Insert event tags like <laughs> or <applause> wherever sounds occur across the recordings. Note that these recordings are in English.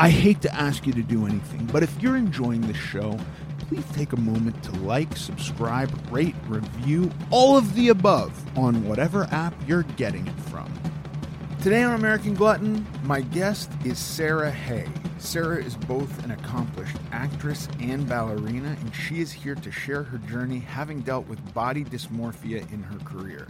I hate to ask you to do anything, but if you're enjoying the show, please take a moment to like, subscribe, rate, review, all of the above on whatever app you're getting it from. Today on American Glutton, my guest is Sarah Hay. Sarah is both an accomplished actress and ballerina, and she is here to share her journey having dealt with body dysmorphia in her career.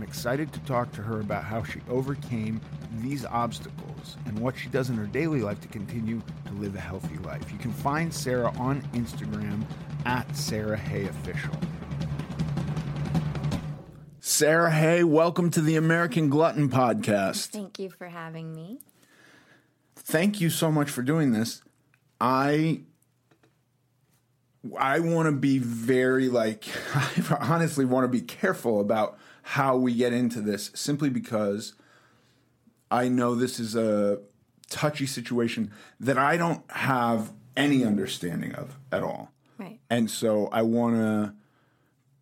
I'm excited to talk to her about how she overcame these obstacles and what she does in her daily life to continue to live a healthy life. You can find Sarah on Instagram at Sarah Hay Official. Sarah Hay, welcome to the American Glutton Podcast. Thank you for having me. Thank you so much for doing this. I I want to be very like <laughs> I honestly want to be careful about how we get into this simply because I know this is a touchy situation that I don't have any understanding of at all. Right. And so I want to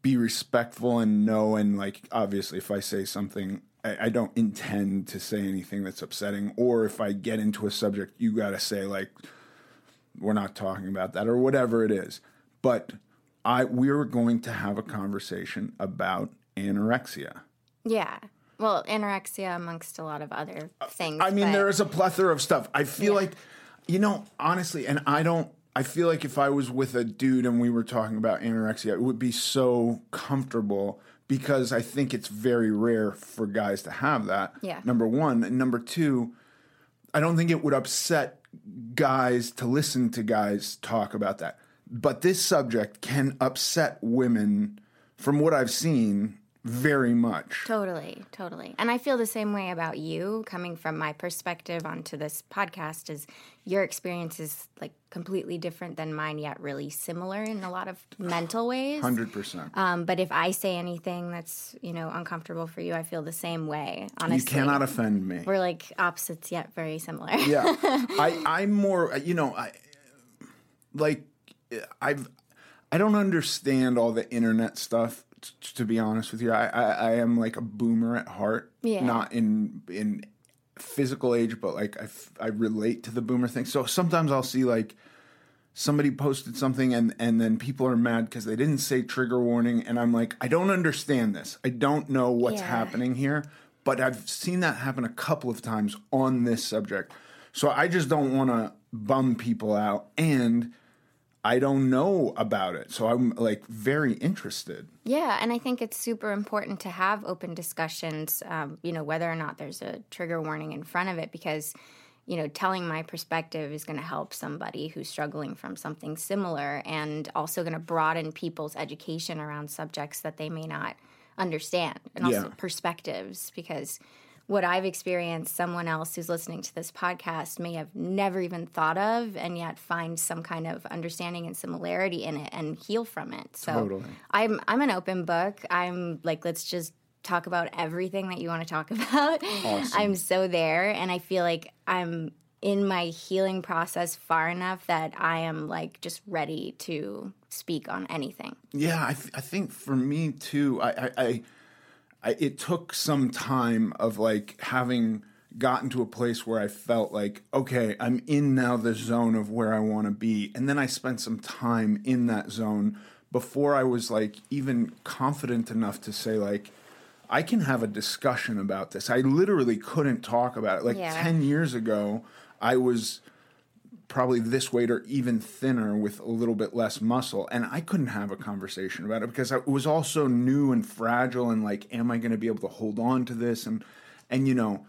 be respectful and know and like obviously if I say something I, I don't intend to say anything that's upsetting or if I get into a subject you got to say like we're not talking about that or whatever it is. But I we're going to have a conversation about anorexia. Yeah. Well, anorexia amongst a lot of other things. I mean, but- there is a plethora of stuff. I feel like, you know, honestly, and I don't. I feel like if I was with a dude and we were talking about anorexia, it would be so comfortable because I think it's very rare for guys to have that. Yeah. Number one, and number two, I don't think it would upset guys to listen to guys talk about that. But this subject can upset women, from what I've seen, very much. Totally, totally. And I feel the same way about you coming from my perspective onto this podcast is your experience is like completely different than mine yet really similar in a lot of mental ways. Hundred percent. Um, but if I say anything that's, you know, uncomfortable for you, I feel the same way. Honestly. You cannot offend me. We're like opposites yet very similar. yeah <laughs> i i'm more you know i like i've i don't understand all the internet stuff t- to be honest with you I, I i am like a boomer at heart Yeah. not in in physical age but like I, f- I relate to the boomer thing so sometimes i'll see like somebody posted something and and then people are mad because they didn't say trigger warning and i'm like i don't understand this i don't know what's Yeah. happening here but i've seen that happen a couple of times on this subject so i just don't want to bum people out and i don't know about it so i'm like very interested Yeah, and I think it's super important to have open discussions, um, you know, whether or not there's a trigger warning in front of it, because, you know, telling my perspective is going to help somebody who's struggling from something similar and also going to broaden people's education around subjects that they may not understand and also Yeah. perspectives because what I've experienced, someone else who's listening to this podcast may have never even thought of, and yet find some kind of understanding and similarity in it and heal from it. So Totally. I'm I'm an open book. I'm like, let's just talk about everything that you want to talk <laughs> about. I'm so there, and I feel like I'm in my healing process far enough that I am like just ready to speak on anything. Yeah, I, th- I think for me too, I, I, I, I, it took some time of like having gotten to a place where I felt like, okay, I'm in now the zone of where I want to be. And then I spent some time in that zone before I was like even confident enough to say, like, I can have a discussion about this. I literally couldn't talk about it. Like Yeah. 10 years ago, I was probably this weight or even thinner with a little bit less muscle. And i couldn't have a conversation about it because it was all so new and fragile and like am i going to be able to hold on to this? And and you know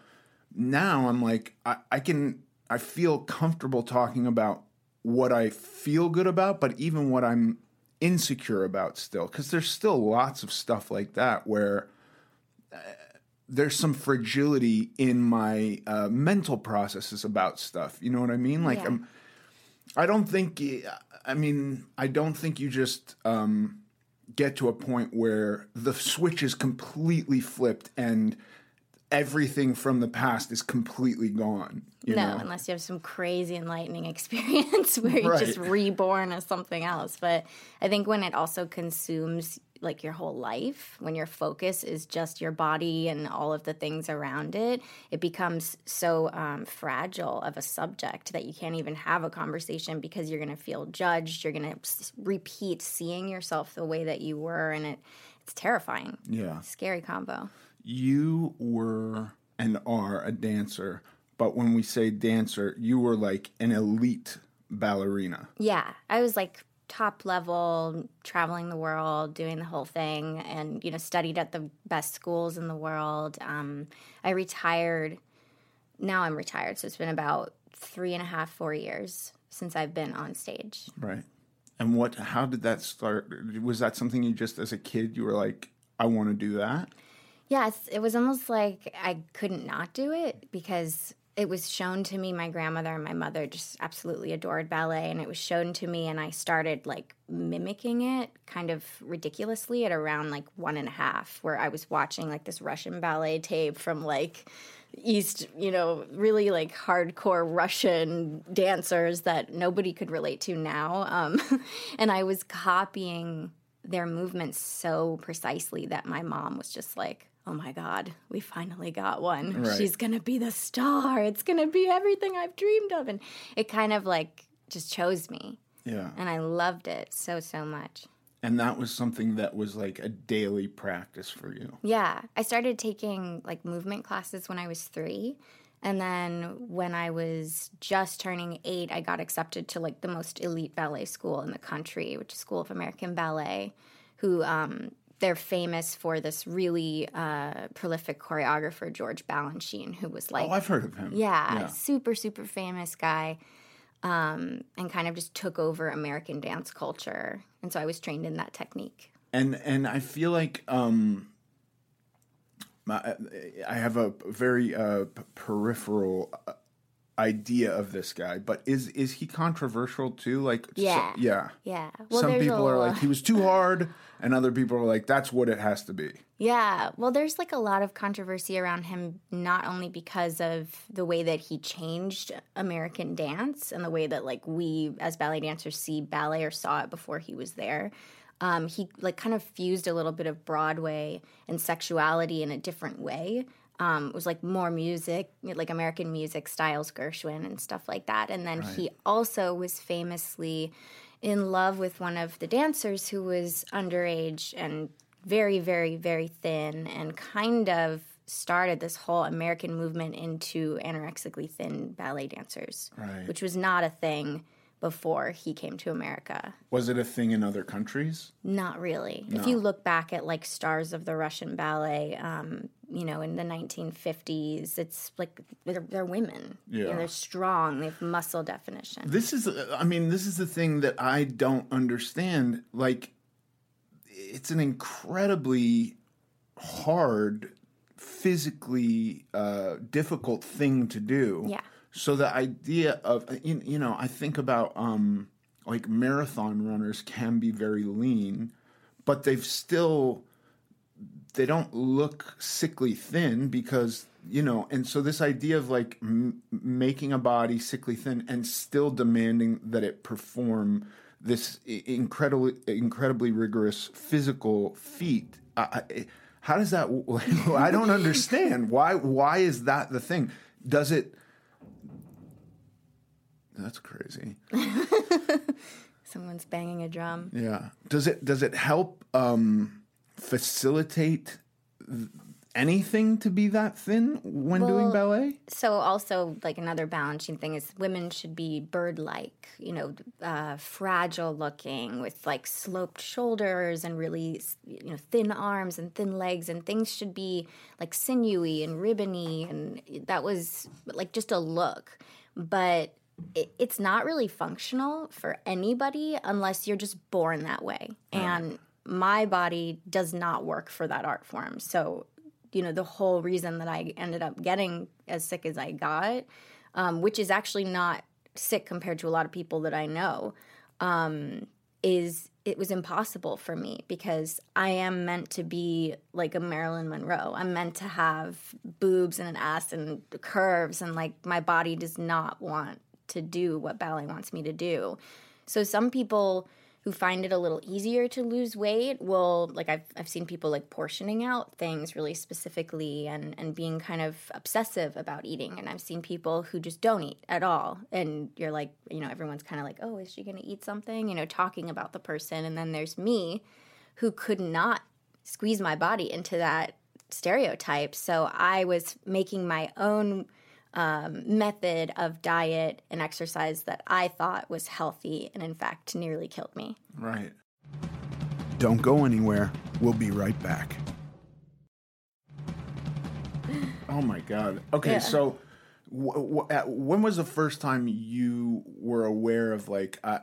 now i'm like i, I can i feel comfortable talking about what i feel good about but even what i'm insecure about still because there's still lots of stuff like that where there's some fragility in my uh, mental processes about stuff. You know what I mean? Like, Yeah. I'm, I don't think. I mean, I don't think you just um, get to a point where the switch is completely flipped and everything from the past is completely gone. You no, know? unless you have some crazy enlightening <laughs> experience where you're just reborn as something else. But I think when it also consumes like your whole life, when your focus is just your body and all of the things around it, it becomes so um, fragile of a subject that you can't even have a conversation because you're going to feel judged. You're going to repeat seeing yourself the way that you were, and it it's terrifying. Yeah. Scary combo. You were and are a dancer, but when we say dancer, you were like an elite ballerina. Yeah, I was like top level, traveling the world, doing the whole thing, and you know, studied at the best schools in the world. Um, I retired. Now I'm retired, so it's been about three and a half, four years since I've been on stage. Right. And what? How did that start? Was that something you just, as a kid, you were like, I want to do that? Yes, it was almost like I couldn't not do it because it was shown to me. My grandmother and my mother just absolutely adored ballet, and it was shown to me, and I started like mimicking it kind of ridiculously at around like one and a half, where I was watching like this Russian ballet tape from like East, you know, really like hardcore Russian dancers that nobody could relate to now. Um, <laughs> and I was copying their movements so precisely that my mom was just like, oh my God, we finally got one. Right. She's going to be the star. It's going to be everything I've dreamed of. And it kind of like just chose me. Yeah. And I loved it so, so much. And that was something that was like a daily practice for you. Yeah, I started taking like movement classes when I was three. And then when I was just turning eight, I got accepted to like the most elite ballet school in the country, which is School of American Ballet, who um, they're famous for this really uh, prolific choreographer, George Balanchine, who was like oh, I've heard of him. yeah, Yeah. super, super famous guy. Um, and kind of just took over American dance culture. And so I was trained in that technique. and and I feel like um, my, I have a very uh, p- peripheral uh, idea of this guy, but is is he controversial too? Like, so- Yeah. yeah. Yeah. Some people are like he was too <laughs> hard, and other people are like that's what it has to be. Yeah, well, there's like a lot of controversy around him, not only because of the way that he changed American dance and the way that like we as ballet dancers see ballet or saw it before he was there. Um, he like kind of fused a little bit of Broadway and sexuality in a different way. Um, it was like more music, like American music, Styles Gershwin and stuff like that. And then he also was famously in love with one of the dancers who was underage and very, very, very thin, and kind of started this whole American movement into anorexically thin ballet dancers, Right. which was not a thing before he came to America. Was it a thing in other countries? Not really. If you look back at like stars of the Russian ballet, um, you know, in the 1950s, it's like they're, they're women. You know, Yeah. they're strong. They have muscle definition. This is, I mean, this is the thing that I don't understand. Like, it's an incredibly hard, physically uh, difficult thing to do. Yeah. So the idea of, you, you know, I think about um, like marathon runners can be very lean, but they've still they don't look sickly thin because you know and so this idea of like m- making a body sickly thin and still demanding that it perform this incredibly incredibly rigorous physical feat I, I, how does that <laughs> i don't understand why why is that the thing does it that's crazy <laughs> Someone's banging a drum. yeah. Does it does it help um, facilitate anything to be that thin when doing ballet? So also like another Balanchine thing is women should be bird-like, you know, uh, fragile looking with like sloped shoulders and really you know thin arms and thin legs and things should be like sinewy and ribbony and that was like just a look, but it, it's not really functional for anybody unless you're just born that way. And my body does not work for that art form. So you know the whole reason that i ended up getting as sick as i got um, which is actually not sick compared to a lot of people that i know um, is it was impossible for me because i am meant to be like a marilyn monroe. I'm meant to have boobs and an ass and curves and like my body does not want to do what ballet wants me to do. So some people who find it a little easier to lose weight will like I've I've seen people like portioning out things really specifically and and being kind of obsessive about eating. And I've seen people who just don't eat at all. And you're like you know everyone's kind of like oh is she going to eat something? You know talking about the person. And then there's me who could not squeeze my body into that stereotype. So I was making my own um, method of diet and exercise that I thought was healthy and in fact nearly killed me. Right. Don't go anywhere. We'll be right back. <sighs> Oh my god. Okay, Yeah. so w- w- at, when was the first time you were aware of like I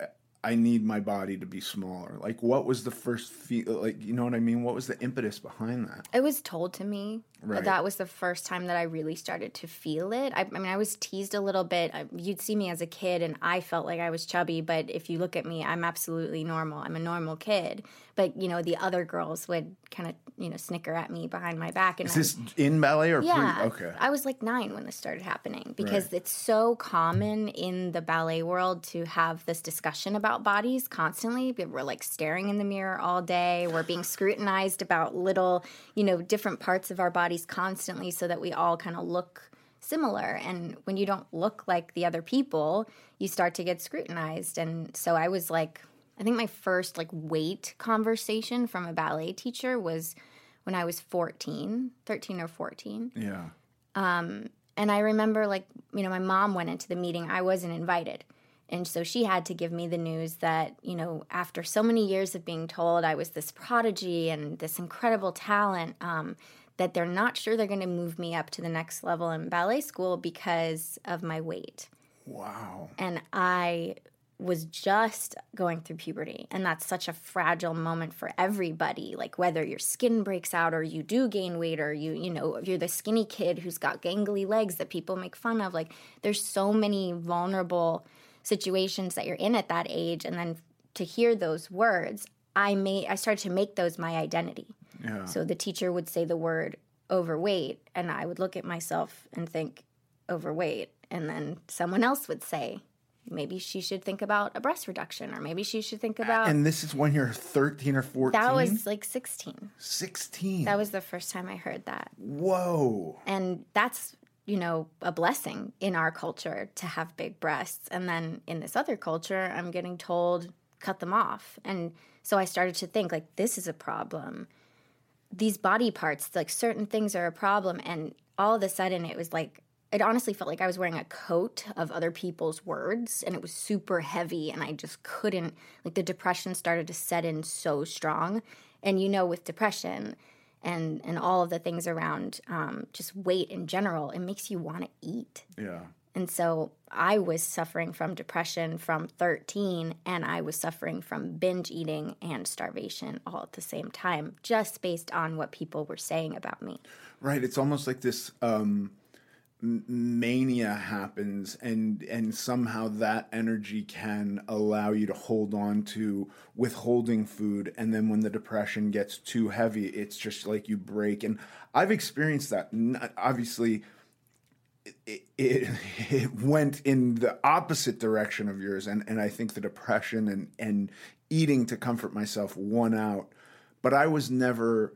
I need my body to be smaller? Like what was the first feel like you know what I mean? What was the impetus behind that? It was told to me. Right. That was the first time that I really started to feel it. I, I mean, I was teased a little bit. You'd see me as a kid, and I felt like I was chubby. But if you look at me, I'm absolutely normal. I'm a normal kid. But you know, the other girls would kind of you know snicker at me behind my back. And Is I- this in ballet or Yeah. pre? Okay. I was like nine when this started happening because Right. it's so common in the ballet world to have this discussion about bodies constantly. We're like staring in the mirror all day. We're being scrutinized about little, you know, different parts of our bodies constantly so that we all kind of look similar. And when you don't look like the other people, you start to get scrutinized. And so I was like, I think my first like weight conversation from a ballet teacher was when I was 14, 13 or 14. yeah. And I remember, like, you know, my mom went into the meeting. I wasn't invited. And so she had to give me the news that, you know, after so many years of being told I was this prodigy and this incredible talent, um, that they're not sure they're going to move me up to the next level in ballet school because of my weight. Wow. And I was just going through puberty and that's such a fragile moment for everybody like whether your skin breaks out or you do gain weight or you you know you're the skinny kid who's got gangly legs that people make fun of like there's so many vulnerable situations that you're in at that age and then to hear those words i made i started to make those my identity Yeah. so the teacher would say the word overweight and i would look at myself and think overweight and then someone else would say maybe she should think about a breast reduction or maybe she should think about and this is when you're 13 or 14? that was like 16 16. that was the first time i heard that Whoa. and that's you know a blessing in our culture to have big breasts and then in this other culture i'm getting told cut them off and so i started to think like this is a problem these body parts like certain things are a problem and all of a sudden it was like it honestly felt like I was wearing a coat of other people's words and it was super heavy and I just couldn't like the depression started to set in so strong. And you know, with depression and and all of the things around um, just weight in general, it makes you want to eat. Yeah. And so I was suffering from depression from 13, and I was suffering from binge eating and starvation all at the same time, just based on what people were saying about me. Right. It's almost like this um, mania happens, and and somehow that energy can allow you to hold on to withholding food, and then when the depression gets too heavy, it's just like you break. And I've experienced that. Obviously. It, it, it went in the opposite direction of yours and, and I think the depression and, and eating to comfort myself won out but I was never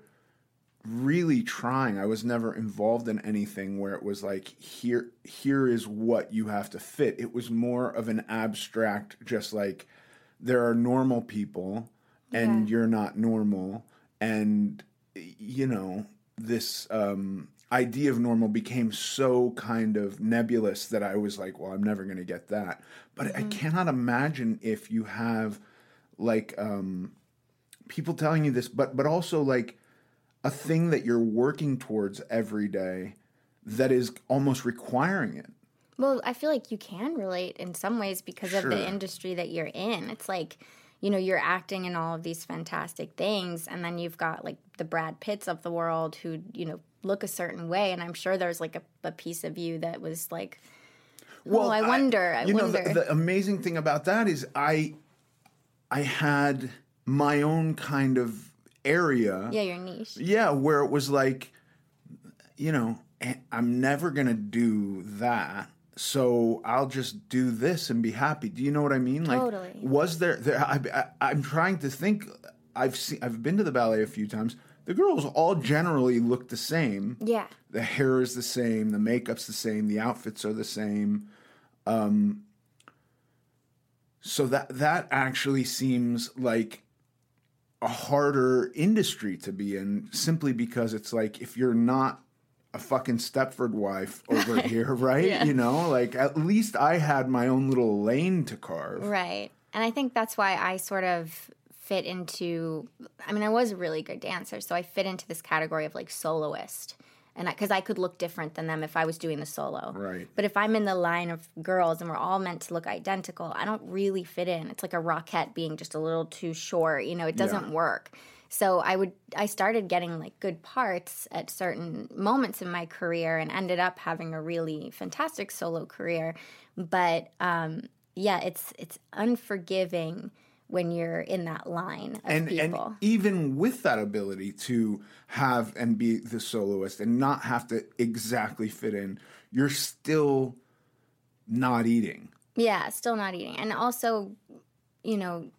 really trying. I was never involved in anything where it was like here here is what you have to fit. It was more of an abstract just like there are normal people and Yeah. you're not normal and you know this um idea of normal became so kind of nebulous that I was like, well, I'm never going to get that. But I cannot imagine if you have like um people telling you this, but but also like a thing that you're working towards every day that is almost requiring it. Well, I feel like you can relate in some ways because of the industry that you're in. It's like, you know, you're acting in all of these fantastic things, and then you've got like the Brad Pitts of the world who, you know, look a certain way. And I'm sure there's like a, a piece of you that was like, oh, well, I wonder, I, you know, the, the amazing thing about that is I, I had my own kind of area. yeah, your niche. Yeah, where it was like, you know, eh, I'm never gonna do that. So I'll just do this and be happy. Do you know what I mean? Like, Totally. was there? there I, I, I'm trying to think. I've seen. I've been to the ballet a few times. The girls all generally look the same. Yeah. The hair is the same. The makeup's the same. The outfits are the same. Um, so that that actually seems like a harder industry to be in simply because it's like if you're not a fucking Stepford wife over here, right? Yeah. You know, like at least I had my own little lane to carve. Right. And I think that's why I sort of fit into I mean I was a really good dancer, so I fit into this category of like soloist. And because I, could look different than them if I was doing the solo. Right. But if I'm in the line of girls and we're all meant to look identical, I don't really fit in. It's like a Rockette being just a little too short. You know, it doesn't work. So I would I started getting like good parts at certain moments in my career and ended up having a really fantastic solo career. But um, yeah, it's it's unforgiving when you're in that line of and and even with that ability to have and be the soloist and not have to exactly fit in, you're still not eating. Yeah, still not eating. And also, you know,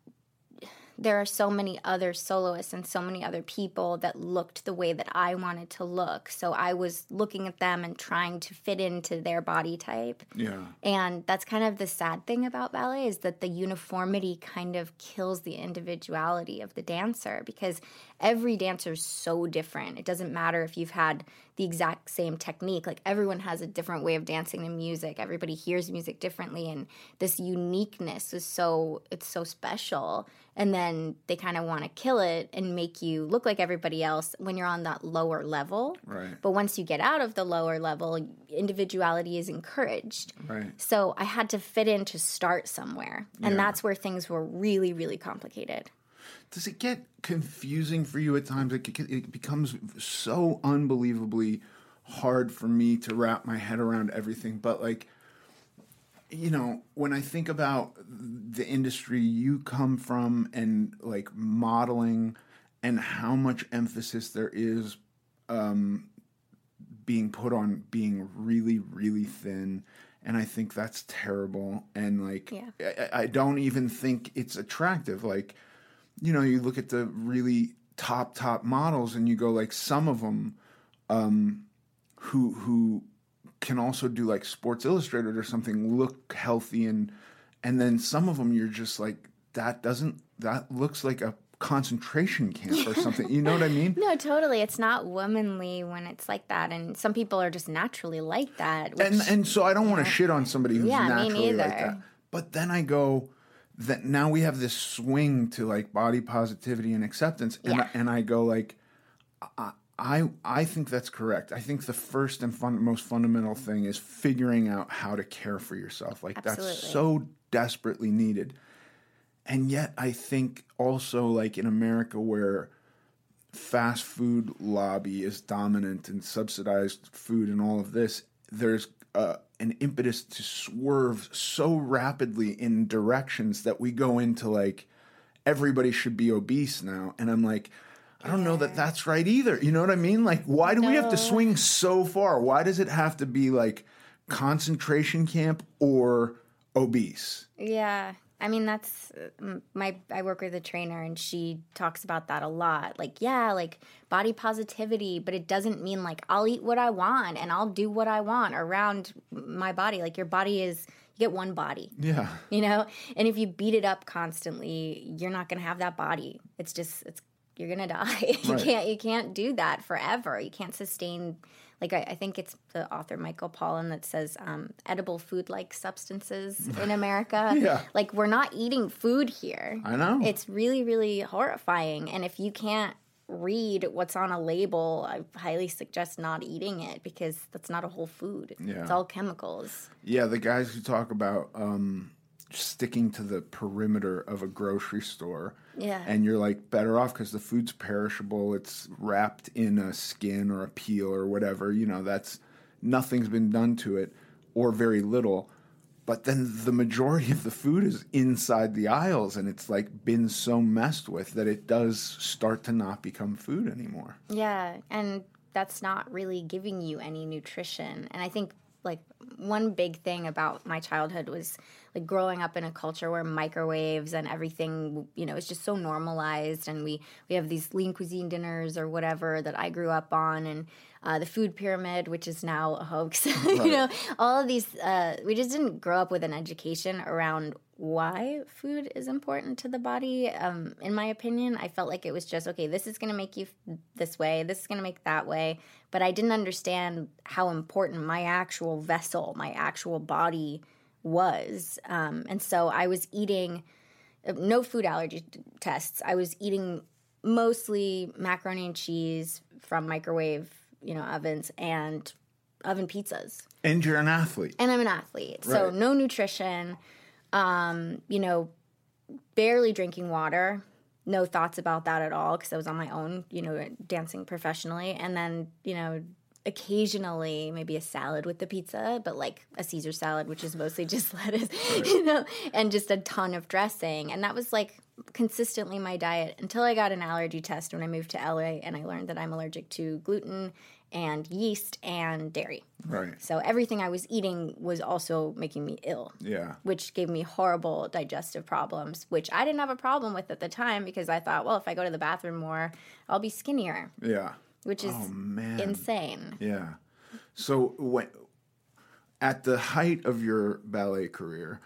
there are so many other soloists and so many other people that looked the way that I wanted to look. So I was looking at them and trying to fit into their body type. Yeah. And that's kind of the sad thing about ballet is that the uniformity kind of kills the individuality of the dancer because every dancer is so different. It doesn't matter if you've had the exact same technique. Like everyone has a different way of dancing to music. Everybody hears music differently and this uniqueness is so it's so special. And then they kind of want to kill it and make you look like everybody else when you're on that lower level. Right. But once you get out of the lower level, individuality is encouraged. Right. So I had to fit in to start somewhere. And that's where things were really, really complicated. Does it get confusing for you at times? It, it becomes so unbelievably hard for me to wrap my head around everything. But like, you know, when I think about the industry you come from and like modeling and how much emphasis there is um, being put on being really, really thin. And I think that's terrible. And like, Yeah. I, I don't even think it's attractive. Like, you know, you look at the really top, top models and you go like some of them um, who, who can also do like Sports Illustrated or something look healthy and, and then some of them you're just like, that doesn't, that looks like a concentration camp or something. You know what I <laughs> mean? No, totally. It's not womanly when it's like that, and some people are just naturally like that. Which, and and so I don't want to shit on somebody who's Yeah, me naturally like that. But then I go that now we have this swing to like body positivity and acceptance, and Yeah. I, and I go like, I, I I think that's correct. I think the first and fun, most fundamental thing is figuring out how to care for yourself. Like that's so desperately needed. And yet, I think also like in America where fast food lobby is dominant and subsidized food and all of this, there's uh, an impetus to swerve so rapidly in directions that we go into like everybody should be obese now. And I'm like, I don't know that that's right either. You know what I mean? Like, why do we have to swing so far? Why does it have to be like concentration camp or obese? Yeah. I mean, that's uh, my. I work with a trainer, and she talks about that a lot. Like, yeah, like body positivity, but it doesn't mean like I'll eat what I want and I'll do what I want around my body. Like, your body is you get one body, Yeah. you know, and if you beat it up constantly, you're not gonna have that body. It's just it's you're gonna <laughs> die. you Right. can't you can't do that forever. You can't sustain. Like I, I think it's the author Michael Pollan that says um, edible food like substances in <laughs> America. Yeah. Like we're not eating food here. I know. It's really really horrifying. And if you can't read what's on a label, I highly suggest not eating it because that's not a whole food. Yeah. It's all chemicals. Yeah, the guys who talk about um, sticking to the perimeter of a grocery store. Yeah. And you're like better off because the food's perishable. It's wrapped in a skin or a peel or whatever. You know, that's nothing's been done to it or very little. But then the majority of the food is inside the aisles and it's like been so messed with that it does start to not become food anymore. Yeah, and that's not really giving you any nutrition. And I think like one big thing about my childhood was like growing up in a culture where microwaves and everything, you know, is just so normalized and we we have these lean cuisine dinners or whatever that I grew up on and uh, the food pyramid, which is now a hoax, <laughs> you know, all of these. Uh, we just didn't grow up with an education around why food is important to the body. Um, in my opinion, I felt like it was just okay. This is going to make you f- this way. This is going to make that way. But I didn't understand how important my actual vessel, my actual body, was. Um, and so I was eating uh, no food allergy t- tests. I was eating mostly macaroni and cheese from microwave, you know, ovens and oven pizzas. And you're an athlete. And I'm an athlete, so no nutrition. Um, you know, barely drinking water. No thoughts about that at all because I was on my own, you know, dancing professionally. And then, you know, occasionally maybe a salad with the pizza, but like a Caesar salad, which is mostly <laughs> just lettuce, you know, and just a ton of dressing. And that was like consistently my diet until I got an allergy test when I moved to LA and I learned that I'm allergic to gluten and yeast and dairy. Right. So everything I was eating was also making me ill, Yeah. which gave me horrible digestive problems, which I didn't have a problem with at the time because I thought, well, if I go to the bathroom more, I'll be skinnier, Yeah. which is Oh, man. insane. Yeah. So when at the height of your ballet career,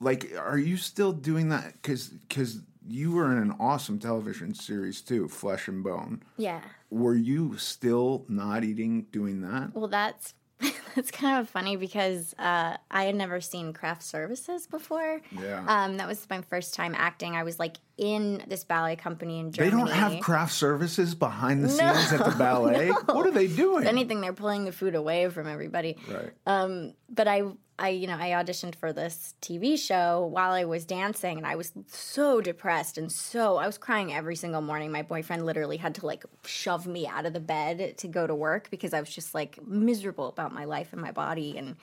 like, are you still doing that? Because because you were in an awesome television series too, Flesh and Bone. Yeah. Were you still not eating doing that? Well, that's <laughs> that's kind of funny because uh, I had never seen craft services before. Yeah. Um, that was my first time acting. I was like in this ballet company in Germany. They don't have craft services behind the scenes at the <laughs> ballet. What are they doing? If anything, they're pulling the food away from everybody. right. Um, but I, I, you know, I auditioned for this TV show while I was dancing, and I was so depressed and so I was crying every single morning. My boyfriend literally had to like shove me out of the bed to go to work because I was just like miserable about my life and my body. And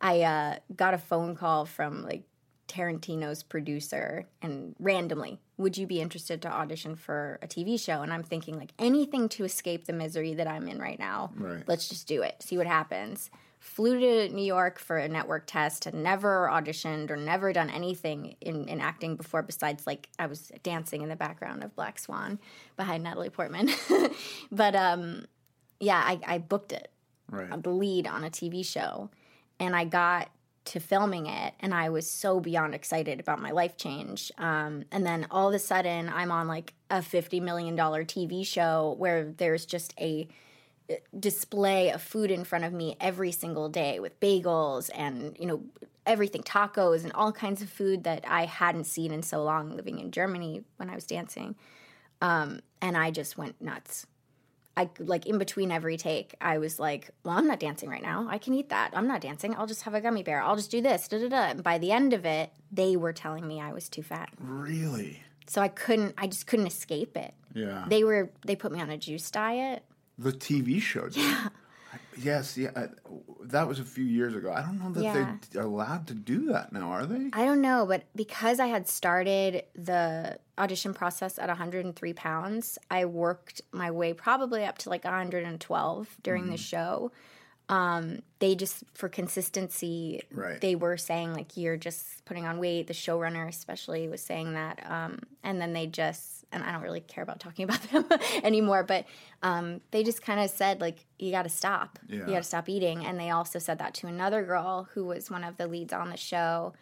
I uh, got a phone call from like Tarantino's producer, and randomly, would you be interested to audition for a TV show? And I'm thinking like anything to escape the misery that I'm in right now. Right. Let's just do it. See what happens. Flew to New York for a network test. Had never auditioned or never done anything in, in acting before. Besides, like I was dancing in the background of Black Swan behind Natalie Portman. <laughs> but um, yeah, I, I booked it Right. the lead on a TV show, and I got to filming it and I was so beyond excited about my life change. Um, and then all of a sudden I'm on like a $50 million TV show where there's just a display of food in front of me every single day with bagels and, you know, everything tacos and all kinds of food that I hadn't seen in so long living in Germany when I was dancing. Um, and I just went nuts. I like in between every take, I was like, "Well, I'm not dancing right now. I can eat that. I'm not dancing. I'll just have a gummy bear. I'll just do this." Da da da. And by the end of it, they were telling me I was too fat, Really? so I couldn't. I just couldn't escape it. Yeah. They were. They put me on a juice diet. The TV show. Did. Yeah. Yes, yeah. I, that was a few years ago. I don't know that Yeah. they're allowed to do that now, are they? I don't know, but because I had started the audition process at 103 pounds, I worked my way probably up to like 112 during the show. Um, they just for consistency, Right. they were saying like you're just putting on weight. The showrunner especially was saying that, um, and then they just and I don't really care about talking <laughs> about them anymore, but um, they just kind of said like you got to stop, you got to stop eating, and they also said that to another girl who was one of the leads on the show.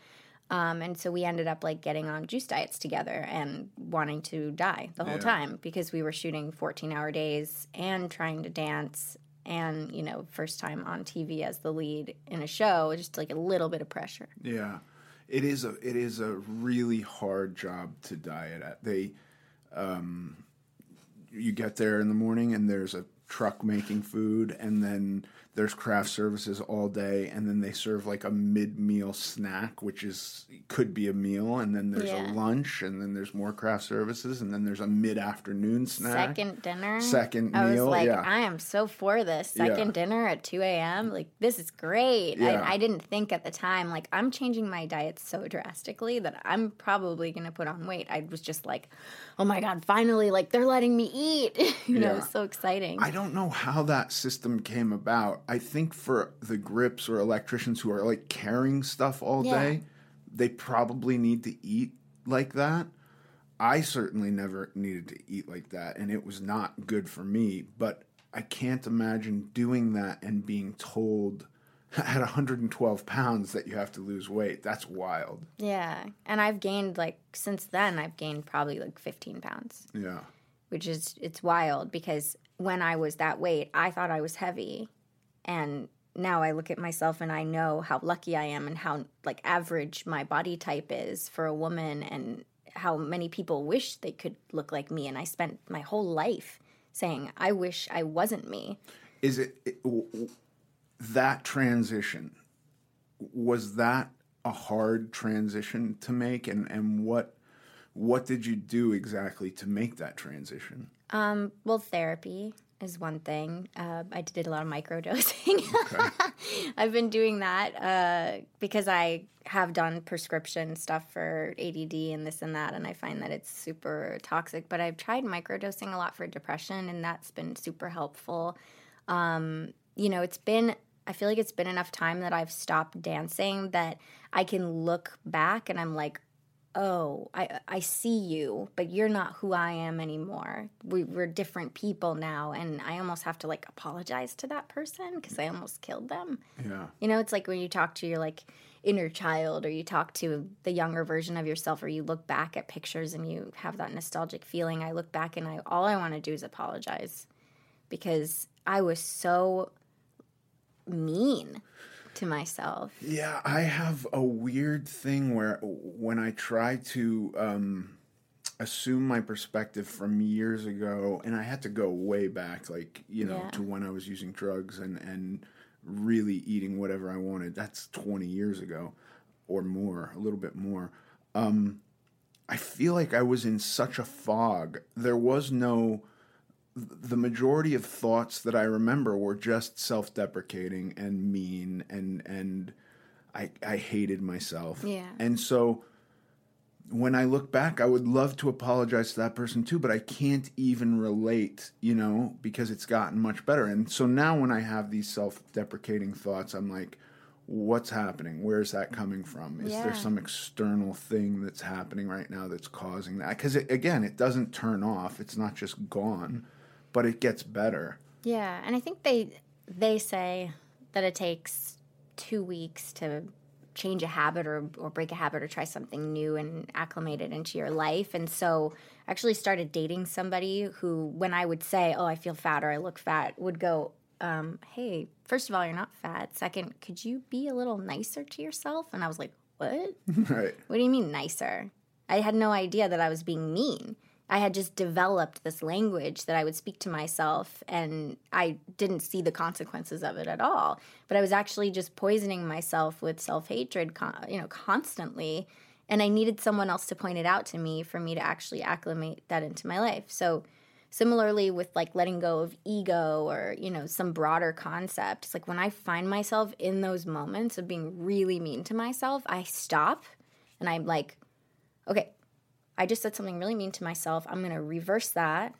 Um, and so we ended up like getting on juice diets together and wanting to die the whole Yeah. time because we were shooting 14 hour days and trying to dance and, you know, first time on TV as the lead in a show, just like a little bit of pressure. Yeah, it is a it is a really hard job to diet at. They, um, you get there in the morning and there's a truck making food, and then there's craft services all day, and then they serve like a mid meal snack, which is could be a meal, and then there's Yeah. a lunch, and then there's more craft services, and then there's a mid afternoon snack. Second dinner. Second I meal, was like, yeah. I am so for this. Second Yeah. dinner at 2 a.m. Like, this is great. Yeah. I, I didn't think at the time, like, I'm changing my diet so drastically that I'm probably going to put on weight. I was just like, oh my God, finally, like, they're letting me eat. <laughs> you know, so exciting. I don't know how that system came about. I think for the grips or electricians who are like carrying stuff all Yeah. day, they probably need to eat like that. I certainly never needed to eat like that, and it was not good for me. But I can't imagine doing that and being told <laughs> at 112 pounds that you have to lose weight. That's wild. yeah. And I've gained, like, since then, I've gained probably like 15 pounds. Yeah. which is it's wild because when I was that weight, I thought I was heavy, and now I look at myself and I know how lucky I am and how like average my body type is for a woman, and how many people wish they could look like me. And I spent my whole life saying, "I wish I wasn't me." is it, it w- w- that transition was that a hard transition to make and and what what did you do exactly to make that transition Um, well, therapy is one thing. Uh, I did a lot of microdosing. <laughs> I've been doing that uh, because I have done prescription stuff for ADD and this and that, and I find that it's super toxic. But I've tried microdosing a lot for depression, and that's been super helpful. Um, you know, it's been. I feel like it's been enough time that I've stopped dancing that I can look back and I'm like, oh, I I see you, but you're not who I am anymore. We, we're different people now, and I almost have to like apologize to that person because I almost killed them. yeah You know, it's like when you talk to your like inner child, or you talk to the younger version of yourself, or you look back at pictures and you have that nostalgic feeling. I look back and I all I want to do is apologize because I was so mean to myself. yeah i have a weird thing where when i try to um assume my perspective from years ago and i had to go way back like you know Yeah. to when i was using drugs and and really eating whatever i wanted that's 20 years ago or more a little bit more um i feel like i was in such a fog there was no the majority of thoughts that i remember were just self-deprecating and mean and and i i hated myself Yeah. and so when I look back, I would love to apologize to that person too, but I can't even relate, you know, because it's gotten much better. And so now when I have these self deprecating thoughts, I'm like, what's happening? Where's that coming from? Is there some external thing that's happening right now that's causing that? Because it, again, it doesn't turn off, it's not just gone, but it gets better. Yeah, and I think they they say that it takes two weeks to change a habit or, or break a habit or try something new and acclimate it into your life. And so I actually started dating somebody who, when I would say, Oh, I feel fat or I look fat, would go, um, Hey, first of all, you're not fat. Second, could you be a little nicer to yourself? And I was like, What? <laughs> right. What do you mean nicer? I had no idea that I was being mean. I had just developed this language that I would speak to myself, and I didn't see the consequences of it at all. But I was actually just poisoning myself with self hatred, you know, constantly. And I needed someone else to point it out to me for me to actually acclimate that into my life. So, similarly with like letting go of ego or you know some broader concept it's like when i find myself in those moments of being really mean to myself i stop and i'm like okay I just said something really mean to myself. I'm going to reverse that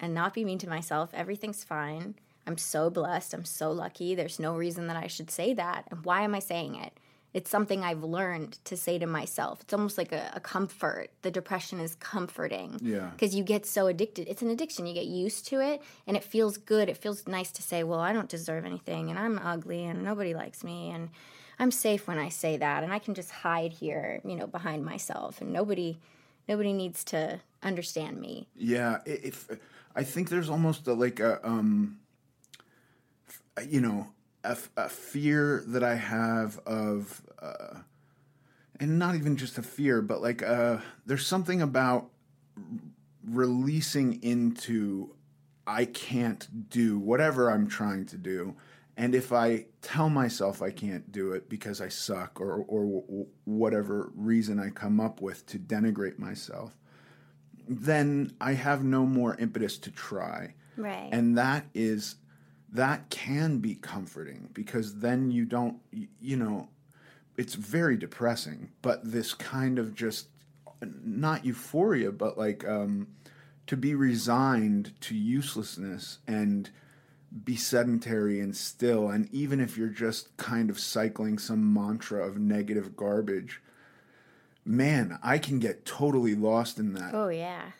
and not be mean to myself. Everything's fine. I'm so blessed. I'm so lucky. There's no reason that I should say that. And why am I saying it? It's something I've learned to say to myself. It's almost like a, a comfort. The depression is comforting. Yeah. Because you get so addicted. It's an addiction. You get used to it and it feels good. It feels nice to say, well, I don't deserve anything and I'm ugly and nobody likes me and I'm safe when I say that and I can just hide here, you know, behind myself and nobody nobody needs to understand me. Yeah, if I think there's almost a, like a um, you know, a, a fear that I have of, uh, and not even just a fear, but like uh, there's something about releasing into I can't do whatever I'm trying to do and if I tell myself I can't do it because I suck or, or whatever reason I come up with to denigrate myself, then I have no more impetus to try. Right. And that is, that can be comforting because then you don't, you know, it's very depressing, but this kind of just, not euphoria, but like um, to be resigned to uselessness and be sedentary and still. And even if you're just kind of cycling some mantra of negative garbage, man, I can get totally lost in that. Oh, yeah.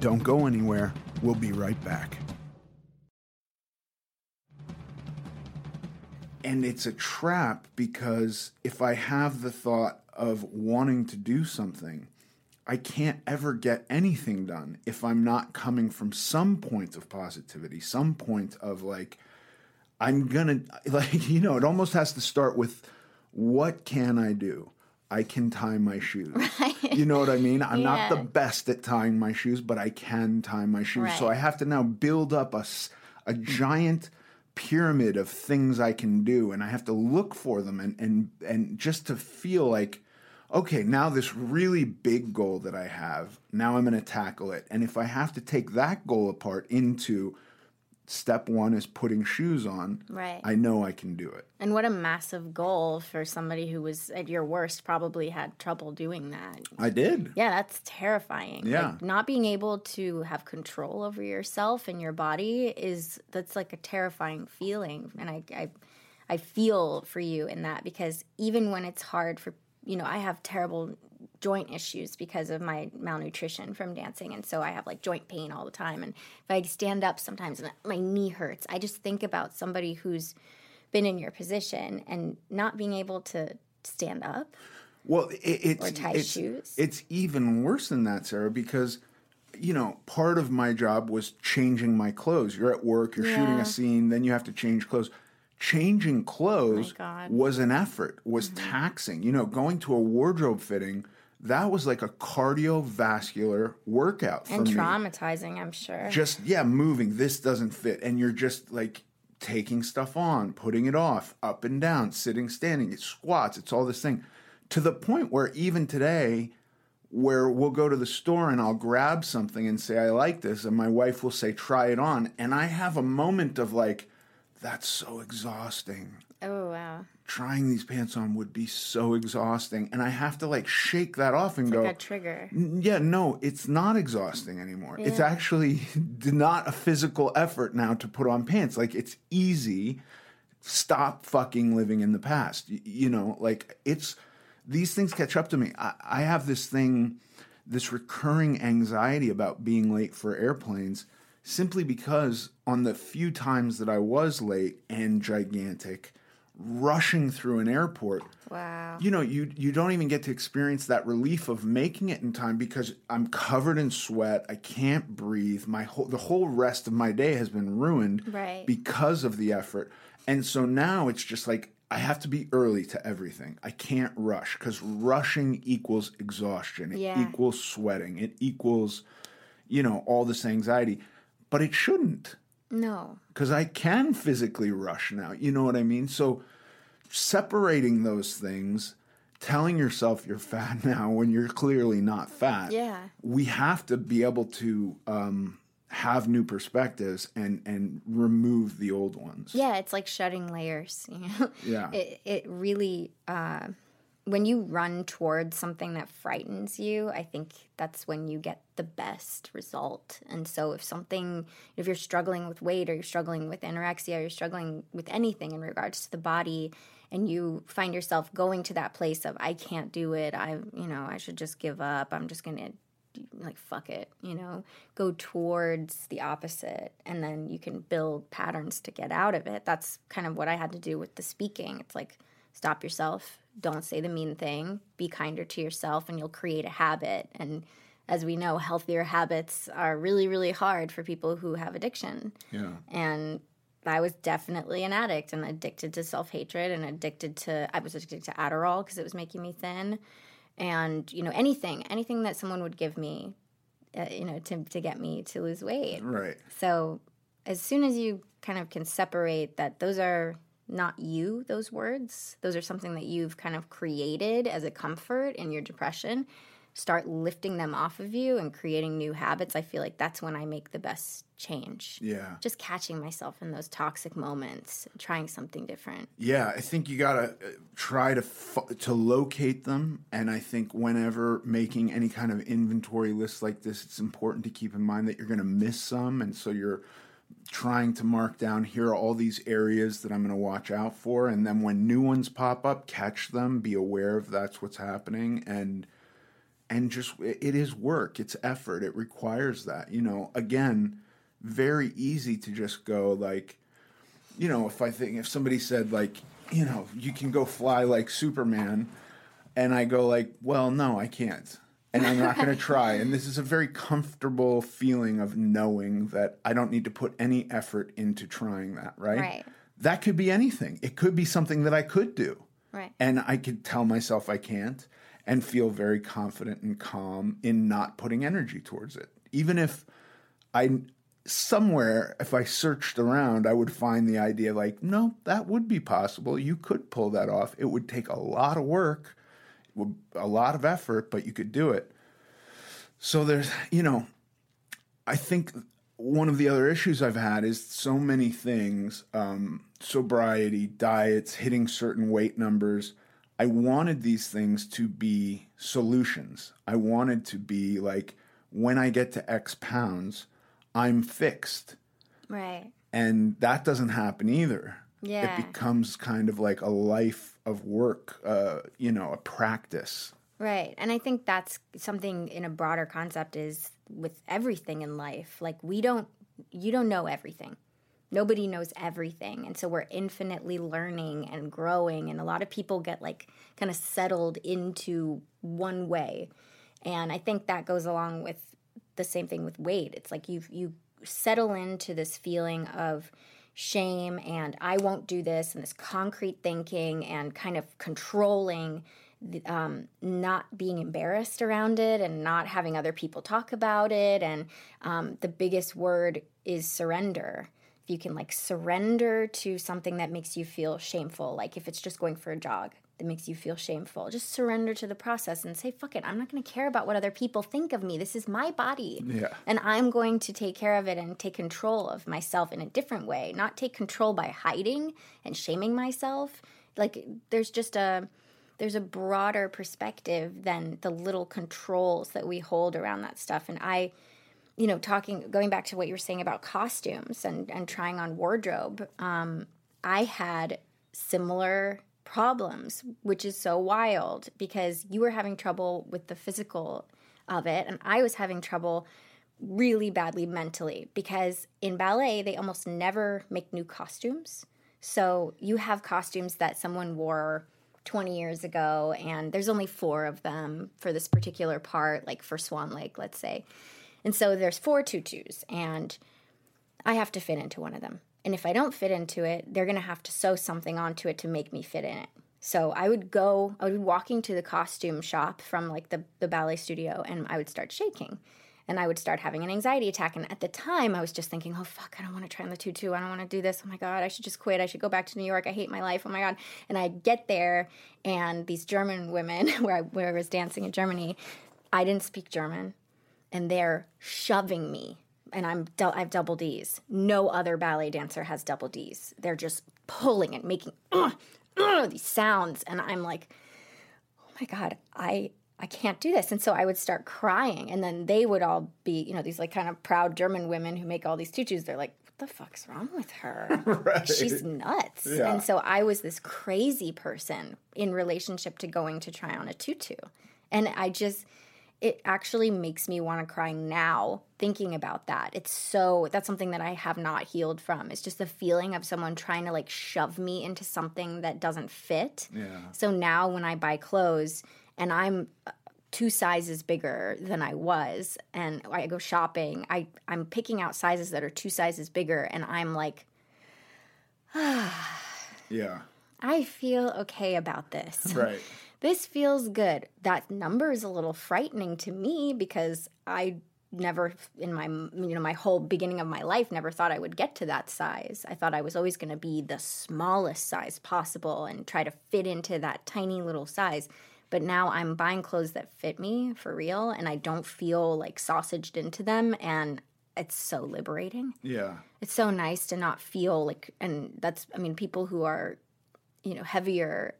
Don't go anywhere. We'll be right back. And it's a trap because if I have the thought of wanting to do something, I can't ever get anything done if I'm not coming from some point of positivity, some point of like, I'm gonna, <laughs> like, you know, it almost has to start with what can I do? I can tie my shoes. <laughs> Right. You know what I mean? I'm yeah. not the best at tying my shoes, but I can tie my shoes. Right. So I have to now build up a, a giant pyramid of things I can do, and I have to look for them and and and just to feel like okay, now this really big goal that I have, now I'm going to tackle it. And if I have to take that goal apart into step one is putting shoes on, right. I know I can do it. And what a massive goal for somebody who was at your worst probably had trouble doing that. I did. Yeah, that's terrifying. Yeah. Like not being able to have control over yourself and your body is that's like a terrifying feeling. And I I I feel for you in that because even when it's hard for you know, I have terrible joint issues because of my malnutrition from dancing. And so I have like joint pain all the time. And if I stand up sometimes and my knee hurts I just think about somebody who's been in your position and not being able to stand up well it, it's or tie it's, shoes. it's even worse than that Sarah because you know part of my job was changing my clothes. You're at work you're yeah. shooting a scene then you have to change clothes changing clothes oh was an effort, was mm-hmm. taxing. You know, going to a wardrobe fitting, that was like a cardiovascular workout and me. traumatizing, I'm sure. Just yeah, moving. This doesn't fit, and you're just like taking stuff on, putting it off, up and down, sitting, standing. It's squats. It's all this thing, to the point where even today. Where we'll go to the store and I'll grab something and say, I like this. And my wife will say, try it on. And I have a moment of like, that's so exhausting. Oh, wow. Trying these pants on would be so exhausting. And I have to like shake that off and it's go. Like a trigger. Yeah, no, it's not exhausting anymore. Yeah. It's actually <laughs> not a physical effort now to put on pants. Like it's easy. Stop fucking living in the past. You, you know, like it's these things catch up to me. I, I have this thing, this recurring anxiety about being late for airplanes simply because on the few times that I was late and gigantic, rushing through an airport. Wow. You know, you you don't even get to experience that relief of making it in time because I'm covered in sweat. I can't breathe. My whole the whole rest of my day has been ruined Right. because of the effort. And so now it's just like I have to be early to everything. I can't rush because rushing equals exhaustion. It Yeah. equals sweating. It equals, you know, all this anxiety. But it shouldn't No. because I can physically rush now. You know what I mean? So separating those things, telling yourself you're fat <laughs> now when you're clearly not fat. Yeah. We have to be able to um, have new perspectives and and remove the old ones. Yeah, it's like shedding layers. <laughs> You know? Yeah. It it really uh, when you run towards something that frightens you, I think that's when you get the best result. And so if something if you're struggling with weight or you're struggling with anorexia or you're struggling with anything in regards to the body and you find yourself going to that place of I can't do it, I you know, I should just give up. I'm just going to like fuck it you know go towards the opposite and then you can build patterns to get out of it that's kind of what i had to do with the speaking it's like stop yourself don't say the mean thing be kinder to yourself and you'll create a habit and as we know healthier habits are really really hard for people who have addiction Yeah. and I was definitely an addict and addicted to self hatred and addicted to I was addicted to Adderall because it was making me thin, and you know anything anything that someone would give me, uh, you know to to get me to lose weight. Right. So as soon as you kind of can separate that those are not you those words. Those are something that you've kind of created as a comfort in your depression. Start lifting them off of you and creating new habits. I feel like that's when i make the best change. Yeah. just catching myself in those toxic moments trying something different. Yeah, I think you gotta uh, try to f- to locate them, and I think whenever making any kind of inventory list like this, it's important to keep in mind that you're gonna miss some, and so you're trying to mark down here are all these areas that I'm gonna watch out for, and then when new ones pop up, catch them, be aware of that's what's happening, and and just it is work, it's effort, it requires that. You know, again, very easy to just go like you know, if I think if somebody said like, you know, you can go fly like Superman, and I go like, well, no, I can't, and I'm not going <laughs> to try. And this is a very comfortable feeling of knowing that I don't need to put any effort into trying that. Right. Right. That could be anything. It could be something that I could do, right and I could tell myself I can't, and feel very confident and calm in not putting energy towards it, even if I somewhere if I searched around, I would find the idea like, no, that would be possible. You could pull that off. It would take a lot of work, a lot of effort, but you could do it. So there's, you know, I think one of the other issues I've had is so many things um, sobriety, diets, hitting certain weight numbers. I wanted these things to be solutions. I wanted to be like, when I get to X pounds, I'm fixed. right And that doesn't happen either. Yeah. It becomes kind of like a life of work, uh, you know, a practice. Right. And I think that's something in a broader concept is with everything in life. Like we don't you don't know everything. Nobody knows everything. And so we're infinitely learning and growing and a lot of people get like kind of settled into one way. And I think that goes along with the same thing with weight. It's like you you settle into this feeling of shame and I won't do this and this concrete thinking and kind of controlling the, um, not being embarrassed around it and not having other people talk about it. And um, the biggest word is surrender. If you can like surrender to something that makes you feel shameful, like if it's just going for a jog that makes you feel shameful, just surrender to the process and say, fuck it, I'm not going to care about what other people think of me. This is my body. Yeah. And I'm going to take care of it and take control of myself in a different way, not take control by hiding and shaming myself. Like there's just a there's a broader perspective than the little controls that we hold around that stuff. And I you know, talking going back to what you were saying about costumes and and trying on wardrobe, um, I had similar problems, which is so wild because you were having trouble with the physical of it, and I was having trouble really badly mentally because in ballet they almost never make new costumes. So you have costumes that someone wore 20 years ago, and there's only four of them for this particular part, like for Swan Lake, let's say. And so there's four tutus, and I have to fit into one of them. And if I don't fit into it, they're going to have to sew something onto it to make me fit in it. So I would go, I would be walking to the costume shop from like the, the ballet studio and I would start shaking and I would start having an anxiety attack. And at the time, I was just thinking, oh, fuck, I don't want to try on the tutu. I don't want to do this. Oh my God, I should just quit. I should go back to New York. I hate my life. Oh my God. And I'd get there, and these German women, <laughs> where I, where I was dancing in Germany, I didn't speak German, and they're shoving me. And I'm I have double D's. No other ballet dancer has double D's. They're just pulling and making uh, uh, these sounds, and I'm like, oh my god, I I can't do this. And so I would start crying. And then they would all be, you know, these like kind of proud German women who make all these tutus. They're like, what the fuck's wrong with her? <laughs> Right. She's nuts. Yeah. And so I was this crazy person in relationship to going to try on a tutu. And I just, it actually makes me want to cry now thinking about that. It's so, that's something that I have not healed from. It's just the feeling of someone trying to like shove me into something that doesn't fit. Yeah. So now when I buy clothes and I'm uh, two sizes bigger than I was and I go shopping, I I'm picking out sizes that are two sizes bigger and I'm like <sighs> Yeah. I feel okay about this. Right. This feels good. That number is a little frightening to me because I never in my you know my whole beginning of my life never thought I would get to that size. I thought I was always going to be the smallest size possible and try to fit into that tiny little size. But now I'm buying clothes that fit me for real and I don't feel like sausaged into them and it's so liberating. Yeah. It's so nice to not feel like and that's I mean people who are you know heavier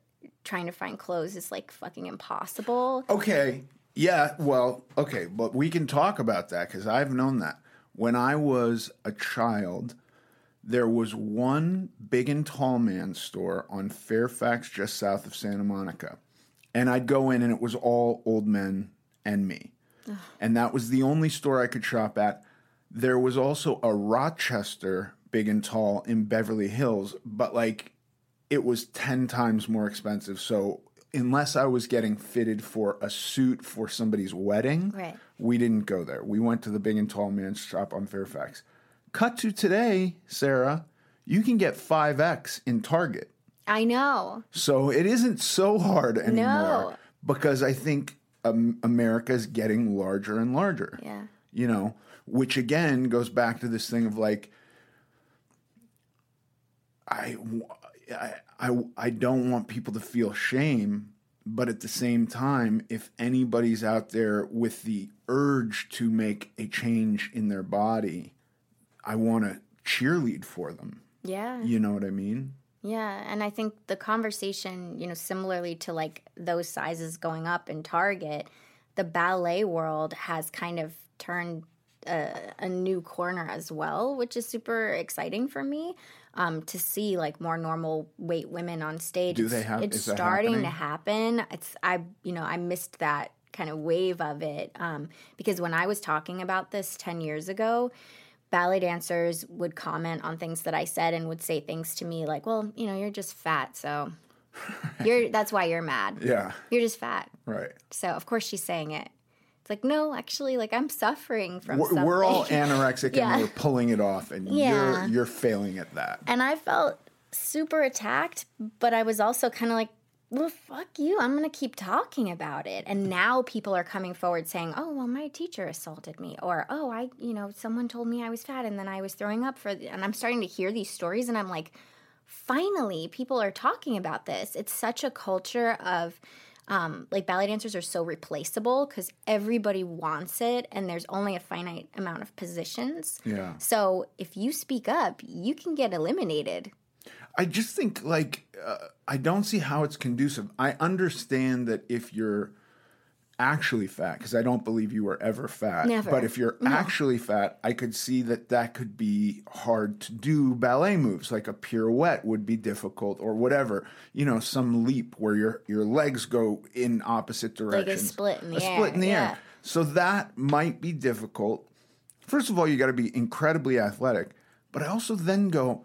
trying to find clothes is like fucking impossible. Okay. Yeah. Well, okay. But we can talk about that because I've known that. When I was a child, there was one big and tall man store on Fairfax, just south of Santa Monica. And I'd go in and it was all old men and me. And that was the only store I could shop at. There was also a Rochester big and tall in Beverly Hills, but like it was 10 times more expensive. So unless I was getting fitted for a suit for somebody's wedding, Right. we didn't go there. We went to the big and tall man's shop on Fairfax. Cut to today, Sarah, you can get 5X in Target. I know. So it isn't so hard anymore No. because I think um, America is getting larger and larger. Yeah. You know, which again goes back to this thing of like, I, I, I, I don't want people to feel shame, but at the same time, if anybody's out there with the urge to make a change in their body, I want to cheerlead for them. Yeah. You know what I mean? Yeah, and I think the conversation, you know, similarly to like those sizes going up in Target, the ballet world has kind of turned a, a new corner as well, which is super exciting for me um, to see like more normal weight women on stage. Do It's- they have- It's starting to happen. It's I, you know, I missed that kind of wave of it um, because when I was talking about this ten years ago ballet dancers would comment on things that I said and would say things to me like, "Well, you know, you're just fat, so <laughs> you're that's why you're mad. Yeah. You're just fat." Right. So, of course she's saying it. It's like, "No, actually, like I'm suffering from We're, something." we're all <laughs> anorexic Yeah. and we're pulling it off, and Yeah. you're you're failing at that. and I felt super attacked, but I was also kind of like, well, fuck you. I'm going to keep talking about it. And now people are coming forward saying, oh, well, my teacher assaulted me. Or, oh, I, you know, someone told me I was fat and then I was throwing up for, and I'm starting to hear these stories and I'm like, finally, people are talking about this. It's such a culture of, um, like ballet dancers are so replaceable because everybody wants it and there's only a finite amount of positions. Yeah. So if you speak up, you can get eliminated. I just think like uh, I don't see how it's conducive. I understand that if you're actually fat, because I don't believe you were ever fat. Never. But if you're actually fat, I could see that that could be hard to do. Ballet moves like a pirouette would be difficult, or whatever. You know, some leap where your your legs go in opposite directions. like a split in the a split in the yeah. air. So that might be difficult. First of all, you got to be incredibly athletic, but I also then go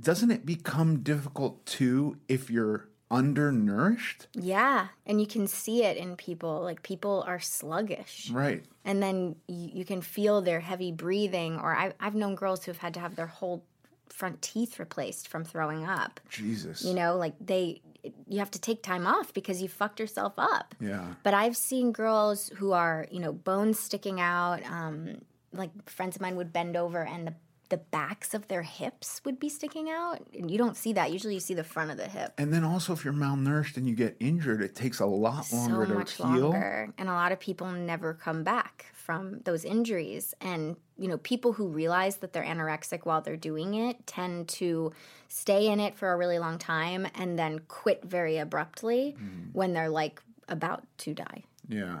doesn't it become difficult too if you're undernourished? Yeah, and you can see it in people. Like people are sluggish. Right. And then you, you can feel their heavy breathing. Or I, I've known girls who have had to have their whole front teeth replaced from throwing up. Jesus. You know, like they, you have to take time off because you fucked yourself up. Yeah. But I've seen girls who are, you know, bones sticking out. Um, like friends of mine would bend over and the the backs of their hips would be sticking out. And you don't see that. Usually you see the front of the hip. And then also, if you're malnourished and you get injured, it takes a lot longer so to much heal. longer. And a lot of people never come back from those injuries. And, you know, people who realize that they're anorexic while they're doing it tend to stay in it for a really long time and then quit very abruptly Mm-hmm. when they're like about to die. Yeah.